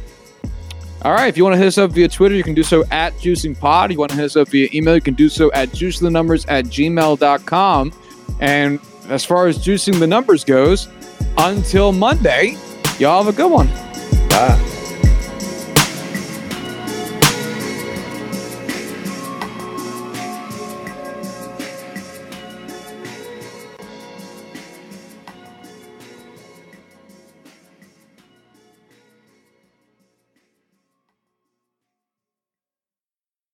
all right, if you want to hit us up via Twitter, you can do so at JuicingPod. You want to hit us up via email, you can do so at juicingthenumbers at gmail.com. And as far as juicing the numbers goes, until Monday, y'all have a good one. Bye.